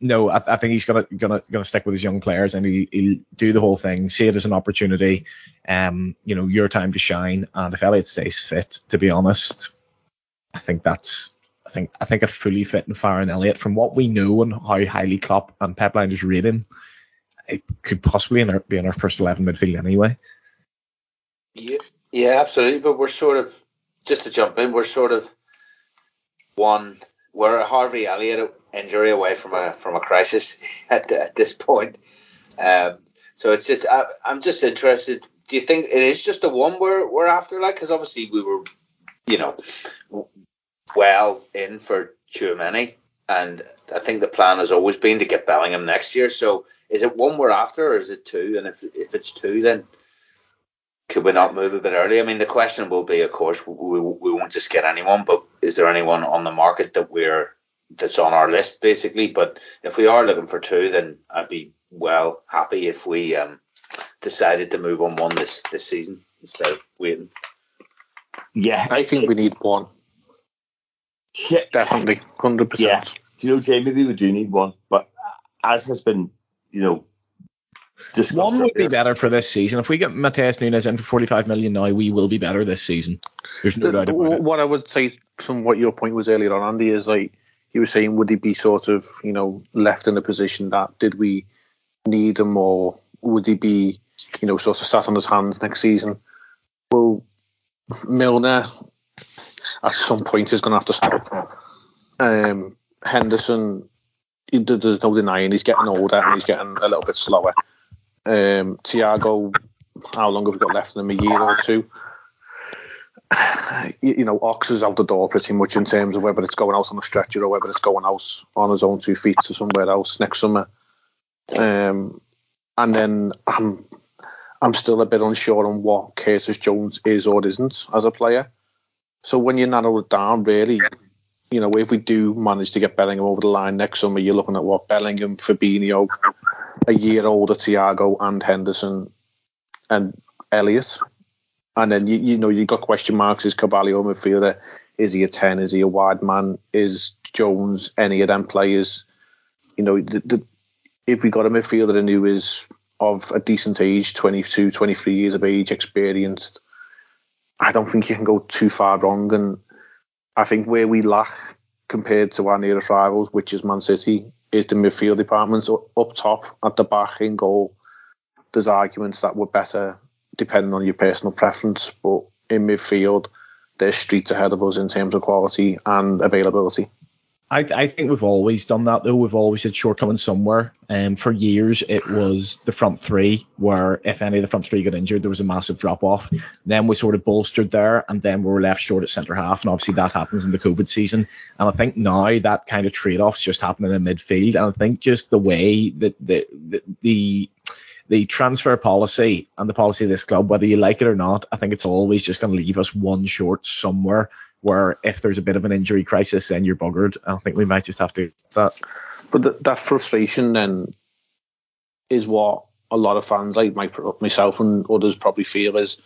no, I, I think he's gonna gonna gonna stick with his young players and he, will do the whole thing, see it as an opportunity. Um, you know, your time to shine. And if Elliott stays fit, to be honest, I think that's think I think a fully fit and firing Elliott from what we know and how highly Klopp and Pep Lijnders rate him it could possibly be in our first 11 midfield anyway. Yeah, yeah, absolutely. But we're sort of, just to jump in, we're sort of one, we're a Harvey Elliott injury away from a from a crisis at, at this point. Um, so it's just, I, I'm just interested. Do you think it is just the one we're, we're after? Like, because obviously we were, you know, well in for Tchouameni and I think the plan has always been to get Bellingham next year. So is it one we're after, or is it two? And if if it's two, then could we not move a bit early? I mean, the question will be, of course, we, we won't just get anyone, but is there anyone on the market that we're that's on our list basically? But if we are looking for two, then I'd be well happy if we um, decided to move on one this this season instead of waiting. Yeah, I think we need one. Yeah, definitely, hundred percent. Yeah, do you know, Jay? Maybe we do need one, but as has been, you know, discussed. one would be better for this season. If we get Matheus Nunes in for 45 million now, we will be better this season. There's no the, doubt about it. What I would say from what your point was earlier on, Andy, is like you were saying, would he be sort of, you know, left in a position that did we need him or would he be, you know, sort of sat on his hands next season? Well, Milner at some point is going to have to stop. Um, Henderson, there's no denying he's getting older and he's getting a little bit slower. Um, Thiago, how long have we got left in him? A year or two. You know, Ox is out the door pretty much in terms of whether it's going out on a stretcher or whether it's going out on his own two feet to somewhere else next summer. Um, and then I'm I'm still a bit unsure on what Curtis Jones is or isn't as a player. So when you narrow it down, really, you know, if we do manage to get Bellingham over the line next summer, you're looking at what Bellingham, Fabinho, a year older Thiago and Henderson and Elliott. And then you you know you got question marks. Is Carvalho midfielder? Is he a ten? Is he a wide man? Is Jones any of them players? You know, the, the, if we got a midfielder and who is of a decent age, 22, 23 years of age, experienced, I don't think you can go too far wrong. And I think where we lack compared to our nearest rivals, which is Man City, is the midfield departments up top, at the back, in goal. There's arguments that were better depending on your personal preference, but in midfield, there's streets ahead of us in terms of quality and availability. I, I think we've always done that though. We've always had shortcomings somewhere. Um, for years, it was the front three, where if any of the front three got injured, there was a massive drop off. Then we sort of bolstered there, and then we were left short at centre half. And obviously, that happens in the COVID season. And I think now that kind of trade off's just happening in midfield. And I think just the way that the, the, the the transfer policy and the policy of this club, whether you like it or not, I think it's always just going to leave us one short somewhere where if there's a bit of an injury crisis, then you're buggered. I think we might just have to that. But th- that frustration then is what a lot of fans like my, myself and others probably feel is,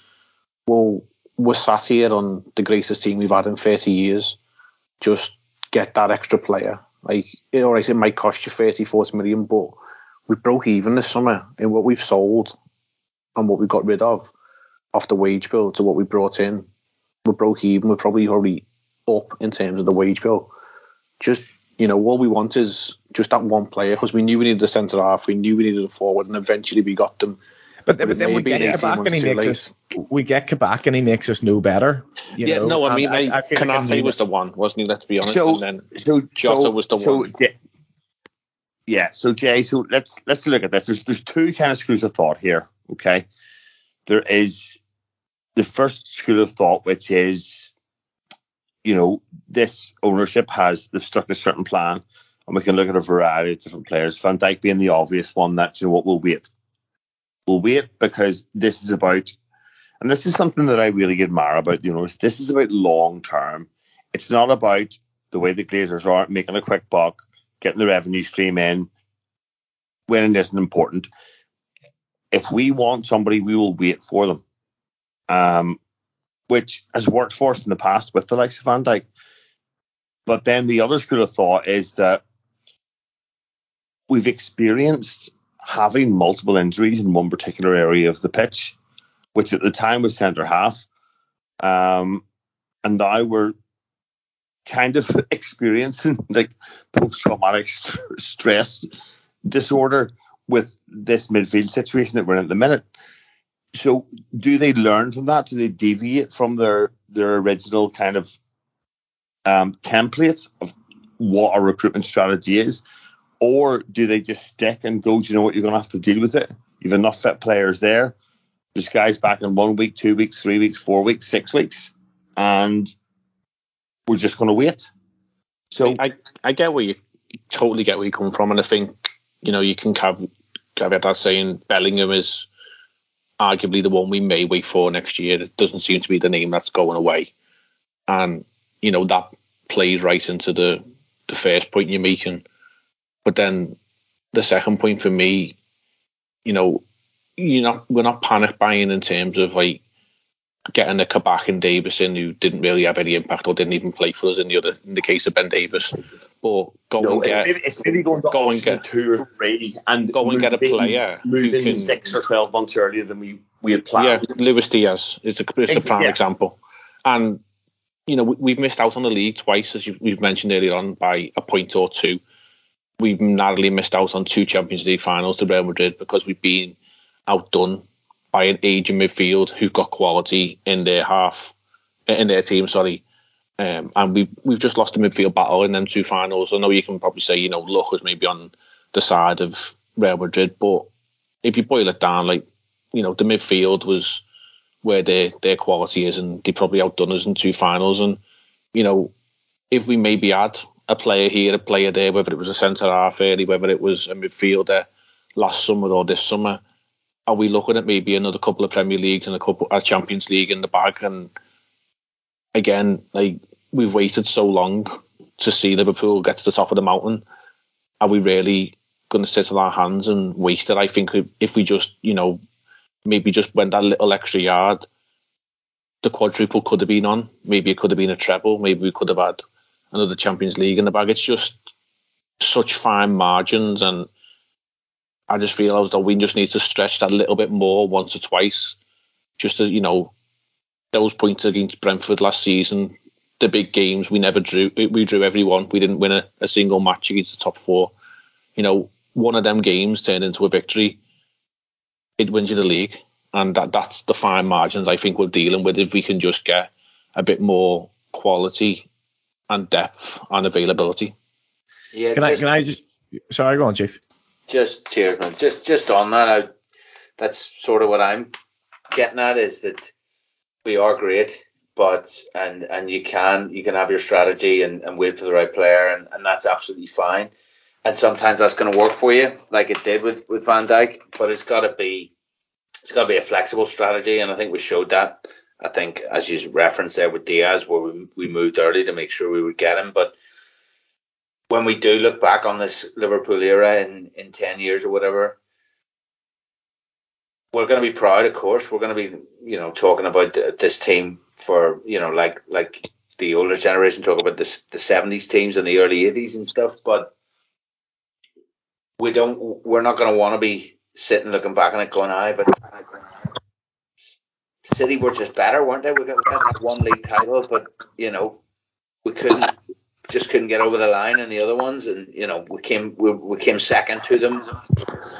well, we're sat here on the greatest team we've had in 30 years. Just get that extra player. Like, all right, it might cost you 30, 40 million, but we broke even this summer in what we've sold and what we got rid of off the wage bill to what we brought in we broke even. We're probably already up in terms of the wage bill. Just you know, all we want is just that one player because we knew we needed a centre half, we knew we needed a forward, and eventually we got them. But, but, but then we get Kabak and he makes late. us we get Kabak and he makes us know better. yeah, know? no, I mean, I, I Konate like was the one, wasn't he? Let's be honest. So, and then so, Jota so, was the so, one. Yeah, so Jay, so let's let's look at this. There's there's two kind of schools of thought here. Okay, there is the first school of thought, which is, you know, this ownership has they've stuck a certain plan, and we can look at a variety of different players. Van Dijk being the obvious one that you know what we'll wait we'll wait because this is about, and this is something that I really admire about the owners. This is about long term. It's not about the way the Glazers are making a quick buck, getting the revenue stream in. Winning isn't important. If we want somebody, we will wait for them. Um, which has worked for us in the past with the likes of Van Dijk. But then the other school of thought is that we've experienced having multiple injuries in one particular area of the pitch, which at the time was centre half. Um, and now we're kind of experiencing like post traumatic st- stress disorder with this midfield situation that we're in at the minute. So, do they learn from that? Do they deviate from their their original kind of um, template of what a recruitment strategy is? Or do they just stick and go, do you know what, you're going to have to deal with it? You've enough fit players there. There's guys back in one week, two weeks, three weeks, four weeks, six weeks. And we're just going to wait. So I, I get where you totally get where you come from. And I think, you know, you can have caveat that saying Bellingham is arguably the one we may wait for next year. It doesn't seem to be the name that's going away. And, you know, that plays right into the, the first point you're making but then the second point for me, you know, you're not, we're not panic buying in terms of like getting a Kabak and Davies in who didn't really have any impact or didn't even play for us in the other in the case of Ben Davies. But go no, and get it's maybe, it's maybe going to go and get two or three and go and get a player moving can, six or twelve months earlier than we, we had planned. Yeah, Luis Diaz is a it's a prime yeah. example. And you know, we, have missed out on the league twice, as we've mentioned earlier on, by a point or two we've narrowly missed out on two Champions League finals to Real Madrid because we've been outdone by an aging midfield who've got quality in their half, in their team, sorry. Um, and we've we've just lost the midfield battle in them two finals. I know you can probably say you know luck was maybe on the side of Real Madrid, but if you boil it down, like you know the midfield was where their their quality is, and they probably outdone us in two finals. And you know if we maybe had a player here, a player there, whether it was a centre half early, whether it was a midfielder last summer or this summer. Are we looking at maybe another couple of Premier Leagues and a couple of Champions League in the bag? And again, like we've waited so long to see Liverpool get to the top of the mountain. Are we really going to sit on our hands and waste it? I think if we just, you know, maybe just went that little extra yard, the quadruple could have been on. Maybe it could have been a treble. Maybe we could have had another Champions League in the bag. It's just such fine margins, and I just feel as though we just need to stretch that a little bit more once or twice, just as you know, those points against Brentford last season, the big games we never drew. We drew every one. We didn't win a, a single match against the top four. You know, one of them games turned into a victory. It wins you the league, and that that's the fine margins I think we're dealing with. If we can just get a bit more quality and depth and availability. Yeah. Can just, I? Can I just? Sorry, go on, Chief. Just cheers, man. Just just on that, I, that's sort of what I'm getting at is that we are great, but and and you can you can have your strategy and, and wait for the right player, and, and that's absolutely fine. And sometimes that's going to work for you, like it did with with Van Dijk. But it's got to be it's got to be a flexible strategy, and I think we showed that I think, as you referenced there with Diaz, where we, we moved early to make sure we would get him. But when we do look back on this Liverpool era in, in 10 years or whatever, we're going to be proud, of course. We're going to be, you know, talking about this team for, you know, like like the older generation talk about this, the 70s teams and the early 80s and stuff. But we don't, we're not going to want to be sitting looking back on it going, aye, but City were just better, weren't they? We got, we had that one league title, but you know we couldn't just couldn't get over the line in the other ones, and you know we came we, we came second to them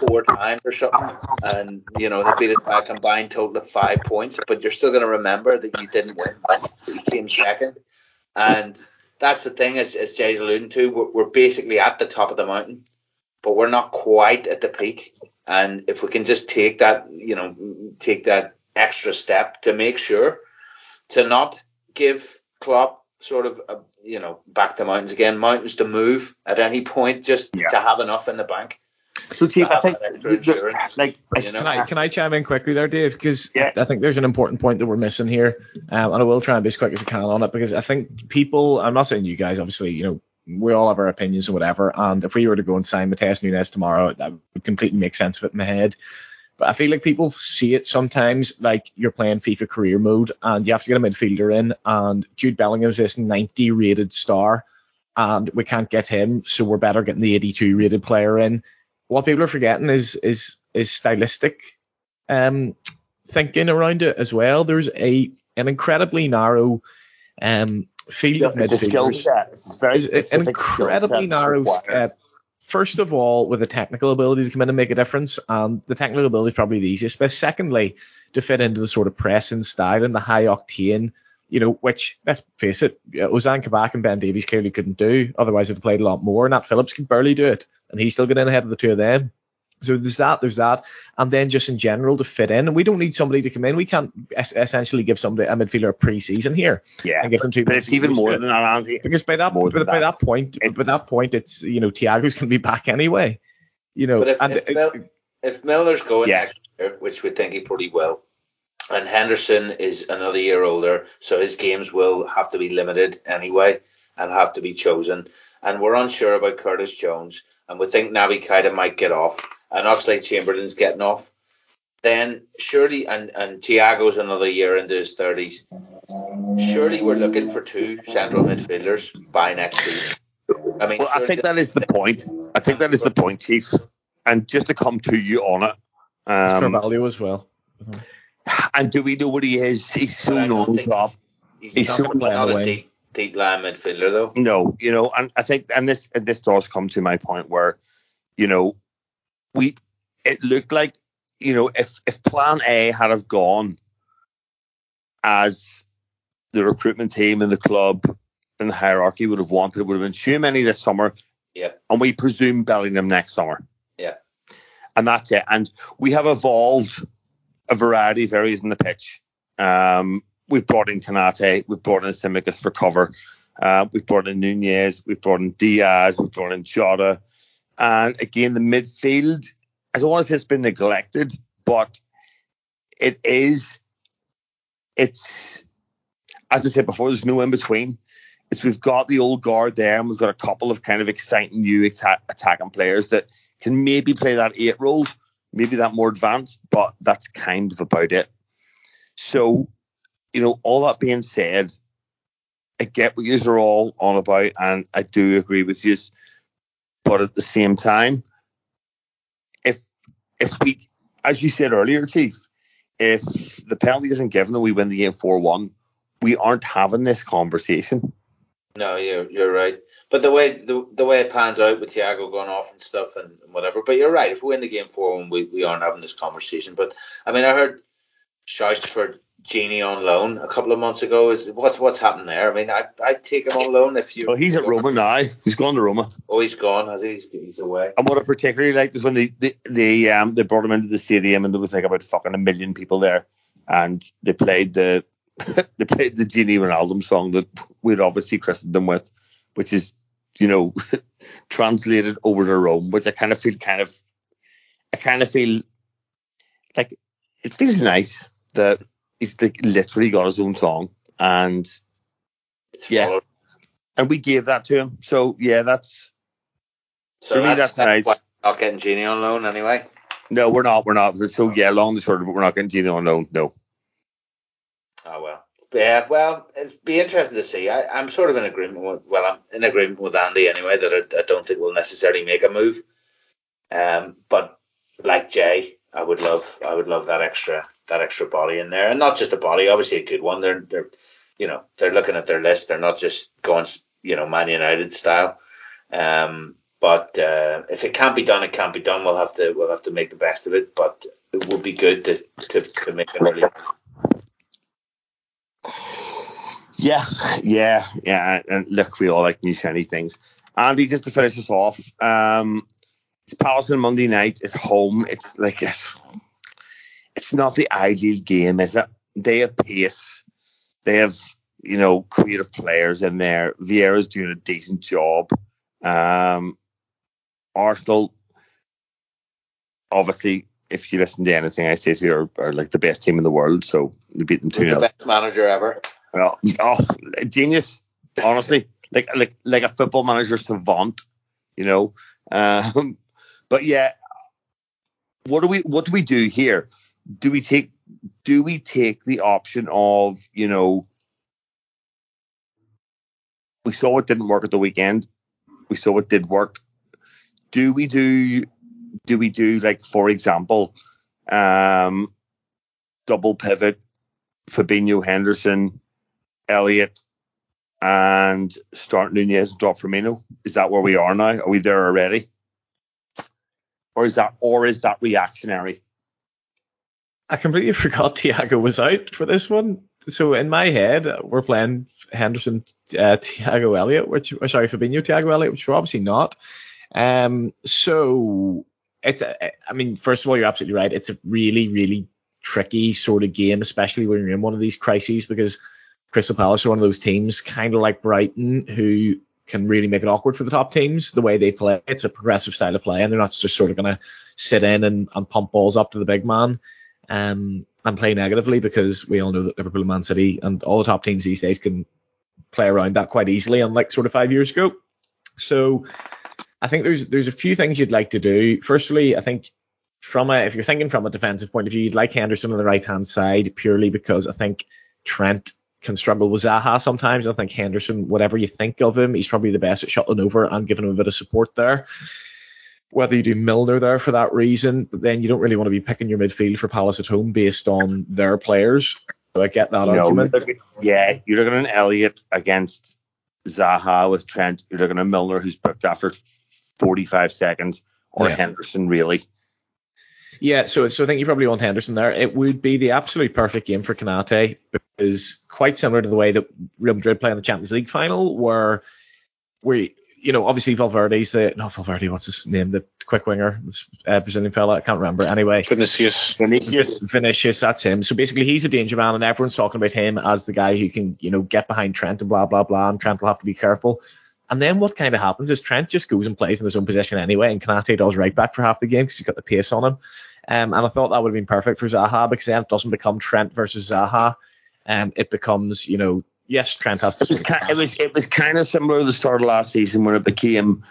four times or something, and you know they beat us by a combined total of five points. But you're still going to remember that you didn't win; you came second, and that's the thing, as, as Jay's alluding to, we're, we're basically at the top of the mountain, but we're not quite at the peak. And if we can just take that, you know, take that extra step to make sure to not give Klopp sort of, a, you know, back to mountains again, mountains to move at any point, just yeah. to have enough in the bank. So, Chief, I think, the, like, you know? can I can I chime in quickly there, Dave? Because yeah. I, I, think there's an important point that we're missing here, um, and I will try and be as quick as I can on it because I think people. I'm not saying you guys, obviously, you know, we all have our opinions and whatever. And if we were to go and sign Matheus Nunes tomorrow, that would completely make sense of it in my head. But I feel like people see it sometimes like you're playing FIFA career mode and you have to get a midfielder in, and Jude Bellingham's this 90 rated star, and we can't get him, so we're better getting the 82 rated player in what people are forgetting is is is stylistic um, thinking around it as well. There's a an incredibly narrow um, field of midfielders. It's a skill set. It's very it's an incredibly narrow. Uh, first of all, with the technical ability to come in and make a difference, and the technical ability is probably the easiest. But secondly, to fit into the sort of pressing style and the high octane you know, which let's face it, Ozan Kabak and Ben Davies clearly couldn't do. Otherwise, they'd have played a lot more. Nat Phillips could barely do it, and he still got in ahead of the two of them. So there's that, there's that, and then just in general to fit in. And we don't need somebody to come in. We can't es- essentially give somebody a midfielder a pre-season here. Yeah, and give them two. But it's even more than that, Andy. Because by that, by, by that point, it's, by that point, it's you know Thiago's going to be back anyway. You know, but if, and, if, Mil- if Milner's going yeah. next year, which we think he pretty will, and Henderson is another year older, so his games will have to be limited anyway and have to be chosen. And we're unsure about Curtis Jones, and we think Naby Keita might get off, and Oxlade Chamberlain's getting off. Then surely, and and Thiago's another year into his thirties. Surely we're looking for two central midfielders by next season. I mean, well, I think that is the point. I think that is the point, Chief. And just to come to you on it, um, value as well. And do we know what he is? He's so known, Rob. He's, he's so not a deep, deep line midfielder, though. No, you know, and I think, and this, and this does come to my point where, you know, we, it looked like, you know, if if Plan A had have gone as the recruitment team and the club and the hierarchy would have wanted, it would have been too many this summer. Yeah. And we presume Bellingham next summer. Yeah. And that's it. And we have evolved a variety of areas in the pitch. Um, we've brought in Konate, we've brought in Tsimikas for cover, uh, we've brought in Núñez, we've brought in Diaz, we've brought in Jota. And again, the midfield, I don't want to say it's been neglected, but it is, it's, as I said before, there's no in between. It's we've got the old guard there, and we've got a couple of kind of exciting new attack, attacking players that can maybe play that eight role maybe that more advanced, but that's kind of about it. So, you know, all that being said, I get what you are all on about, and I do agree with you. But at the same time, if if we, as you said earlier, Chief, if the penalty isn't given and we win the game four one, we aren't having this conversation. No, you're you're right. But the way the, the way it pans out with Thiago going off and stuff and, and whatever. But you're right. If we win the game four one, we, we aren't having this conversation. But I mean, I heard shouts for Gini on loan a couple of months ago. Is what's what's happened there? I mean, I I take him on loan if you. Well, he's at Roma now. He's gone to Roma. Oh, he's gone. Has he? He's, he's away. And what I particularly liked is when they, they they um they brought him into the stadium and there was like about fucking a million people there, and they played the they played the Gini Wijnaldum song that we'd obviously christened them with, which is you know, translated over to Rome, which I kind of feel kind of, I kind of feel like it feels nice that he's like literally got his own song and it's yeah, and we gave that to him. So yeah, that's so for that's, me that's, nice. Not getting Gini on loan anyway. No, we're not. We're not. So yeah, long and short of it, we're not getting Gini on loan. No. Oh well. Yeah, well, it'd be interesting to see. I, am sort of in agreement with, well, I'm in agreement with Andy anyway that I, I don't think we'll necessarily make a move. Um, but like Jay, I would love, I would love that extra, that extra body in there, and not just a body, obviously a good one. They're, they're, you know, they're looking at their list. They're not just going you know Man United style. Um, but uh, if it can't be done, it can't be done. We'll have to we'll have to make the best of it. But it would be good to to, to make it early. Yeah, yeah, yeah. And look, we all like new shiny things. Andy, just to finish us off, um, it's Palace on Monday night at home. It's like it's, it's not the ideal game, is it? They have pace. They have, you know, creative players in there. Vieira's doing a decent job. Um, Arsenal, obviously, if you listen to anything I say to you, are, are like the best team in the world. So they beat them 2 0. The best manager ever. Well, oh, genius, honestly. Like like like a football manager savant, you know. Um, but yeah, what do we what do we do here? Do we take do we take the option of you know we saw it didn't work at the weekend, we saw it did work. Do we do do we do like for example, um, double pivot, Fabinho Henderson, Elliott, and start Núñez and drop Firmino? Is that where we are now? Are we there already? Or is that or is that reactionary? I completely forgot Thiago was out for this one. So in my head, we're playing Henderson, uh, Thiago Elliott, which or sorry, Fabinho, Thiago Elliott, which we're obviously not. Um, so it's a, I mean, first of all, you're absolutely right. It's a really, really tricky sort of game, especially when you're in one of these crises because Crystal Palace are one of those teams, kind of like Brighton, who can really make it awkward for the top teams. The way they play, it's a progressive style of play, and they're not just sort of going to sit in and, and pump balls up to the big man um, and play negatively because we all know that Liverpool and Man City and all the top teams these days can play around that quite easily, unlike sort of five years ago. So I think there's there's a few things you'd like to do. Firstly, I think from a if you're thinking from a defensive point of view, you'd like Henderson on the right hand side purely because I think Trent can struggle with Zaha sometimes. I think Henderson, whatever you think of him, he's probably the best at shuttling over and giving him a bit of support there. Whether you do Milner there for that reason, but then you don't really want to be picking your midfield for Palace at home based on their players. So I get that know, argument. you're looking- yeah, you're looking at Elliott against Zaha with Trent. You're looking at Milner who's booked after 45 seconds, or Yeah. Henderson really. Yeah, so so I think you probably want Henderson there. It would be the absolute perfect game for Konate because quite similar to the way that Real Madrid play in the Champions League final, where we you know obviously Valverde's the no Valverde what's his name the quick winger this, uh, Brazilian fella I can't remember anyway Vinicius. Vinicius. Vinicius, that's him. So basically, he's a danger man, and everyone's talking about him as the guy who can, you know, get behind Trent and blah blah blah. And Trent will have to be careful. And then what kind of happens is Trent just goes and plays in his own position anyway, and Konate does right back for half the game because he's got the pace on him. Um, and I thought that would have been perfect for Zaha because then it doesn't become Trent versus Zaha. Um, it becomes, you know, yes, Trent has to. It was, sort of- ki- it was it was kind of similar to the start of last season when it became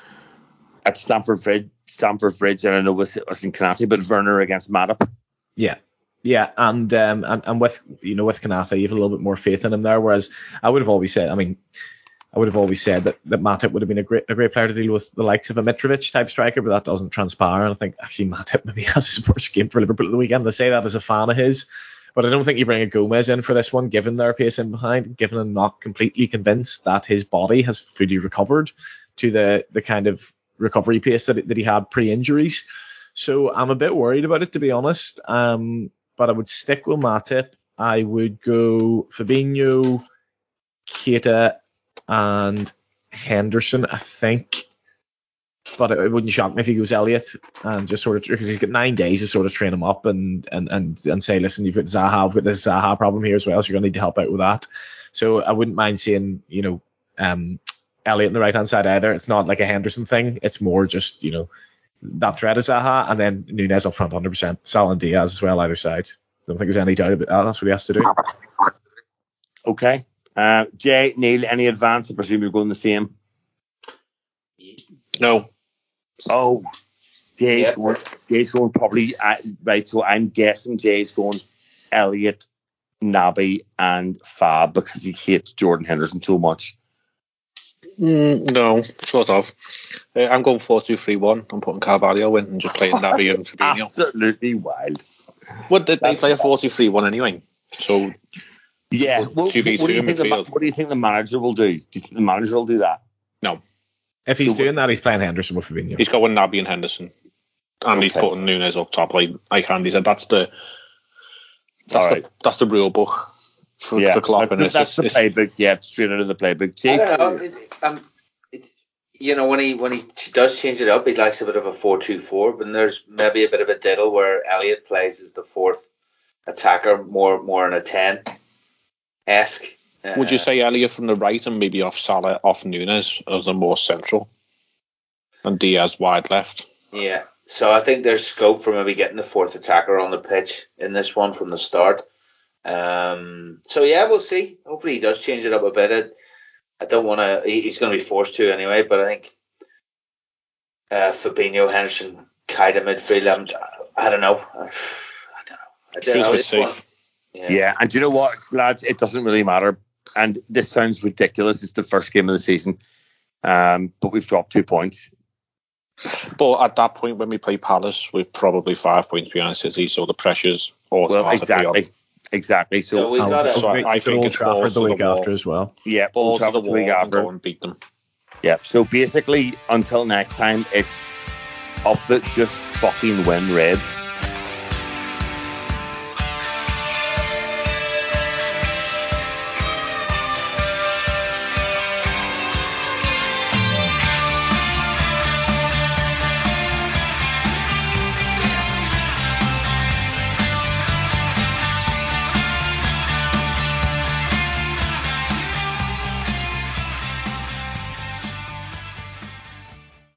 at Stamford Bridge, Stamford Bridge, and I know it was, it was in Canati, but Werner against Matip. Yeah. Yeah, and um and, and with you know with Konate, you have a little bit more faith in him there. Whereas I would have always said, I mean, I would have always said that that Matip would have been a great a great player to deal with the likes of a Mitrovic type striker, but that doesn't transpire. And I think actually Matip maybe has his worst game for Liverpool at the weekend. I say that as a fan of his, but I don't think you bring a Gomez in for this one, given their pace in behind, given I'm not completely convinced that his body has fully recovered to the the kind of recovery pace that, that he had pre-injuries. So I'm a bit worried about it to be honest. Um, but I would stick with Matip. I would go Fabinho, Keita, and Henderson. I think. But it, it wouldn't shock me if he goes Elliott and just sort of because he's got nine days to sort of train him up and and and and say, listen, you've got Zaha, we've got this Zaha problem here as well, so you're gonna need to help out with that. So I wouldn't mind seeing, you know, um, Elliott on the right hand side either. It's not like a Henderson thing. It's more just, you know, that threat is Zaha and then Núñez up front 100%. Sal and Diaz as well, either side. I Don't think there's any doubt about that. That's what he has to do. Okay. Uh, Jay, Neil, any advance? I presume you're going the same. No. Oh, Jay's Yeah. going. Jay's going probably right. So I'm guessing Jay's going Elliott, Naby, and Fab because he hates Jordan Henderson so much. Mm, no, sort of. Uh, I'm going 4 2 3 1. I'm putting Carvalho in and just playing Naby and Fabinho. Absolutely wild. What did they That's- play a 4 2 3 1 anyway? So Yeah. Well, Well, two v what, do two you think the, midfield. what do you think the manager will do? Do you think the manager will do that? No, If he's So- doing that, he's playing Henderson with Fabinho. he's going Naby and Henderson, and he's putting Núñez up top like like Andy said. That's the that's All the right. that's the rule book for, Yeah, for Klopp. that's, and the, it's that's just- the it's- playbook. Yeah, straight out of the playbook. I Jake, don't know. It, um, it's you know when he when he does change it up, he likes a bit of a four-two-four. But there's maybe a bit of a diddle where Elliott plays as the fourth attacker, more more in a ten esque. Would you say Elliott from the right and maybe off Salah, off Núñez as the more central, and Diaz wide left? Yeah. So I think there's scope for maybe getting the fourth attacker on the pitch in this one from the start. Um, so yeah, we'll see. Hopefully he does change it up a bit. I, I don't want to. He, he's going to be forced to anyway. But I think uh, Fabinho, Henderson, Keita midfield. I'm, I don't know. I don't know. I don't Feels know. a one- safe. Yeah. Yeah, and do you know what, lads? It doesn't really matter. And this sounds ridiculous. It's the first game of the season, um, but we've dropped two points. But at that point, when we play Palace, we're probably five points behind City, so the pressure's Well, exactly, on. exactly. So So we And got to. So I- I think it's Trafford balls the to the week wall. after as well. yeah, Balls to Old the Trafford the wall week after. go and beat them. Yeah. So basically, until next time, it's up that just fucking win Reds.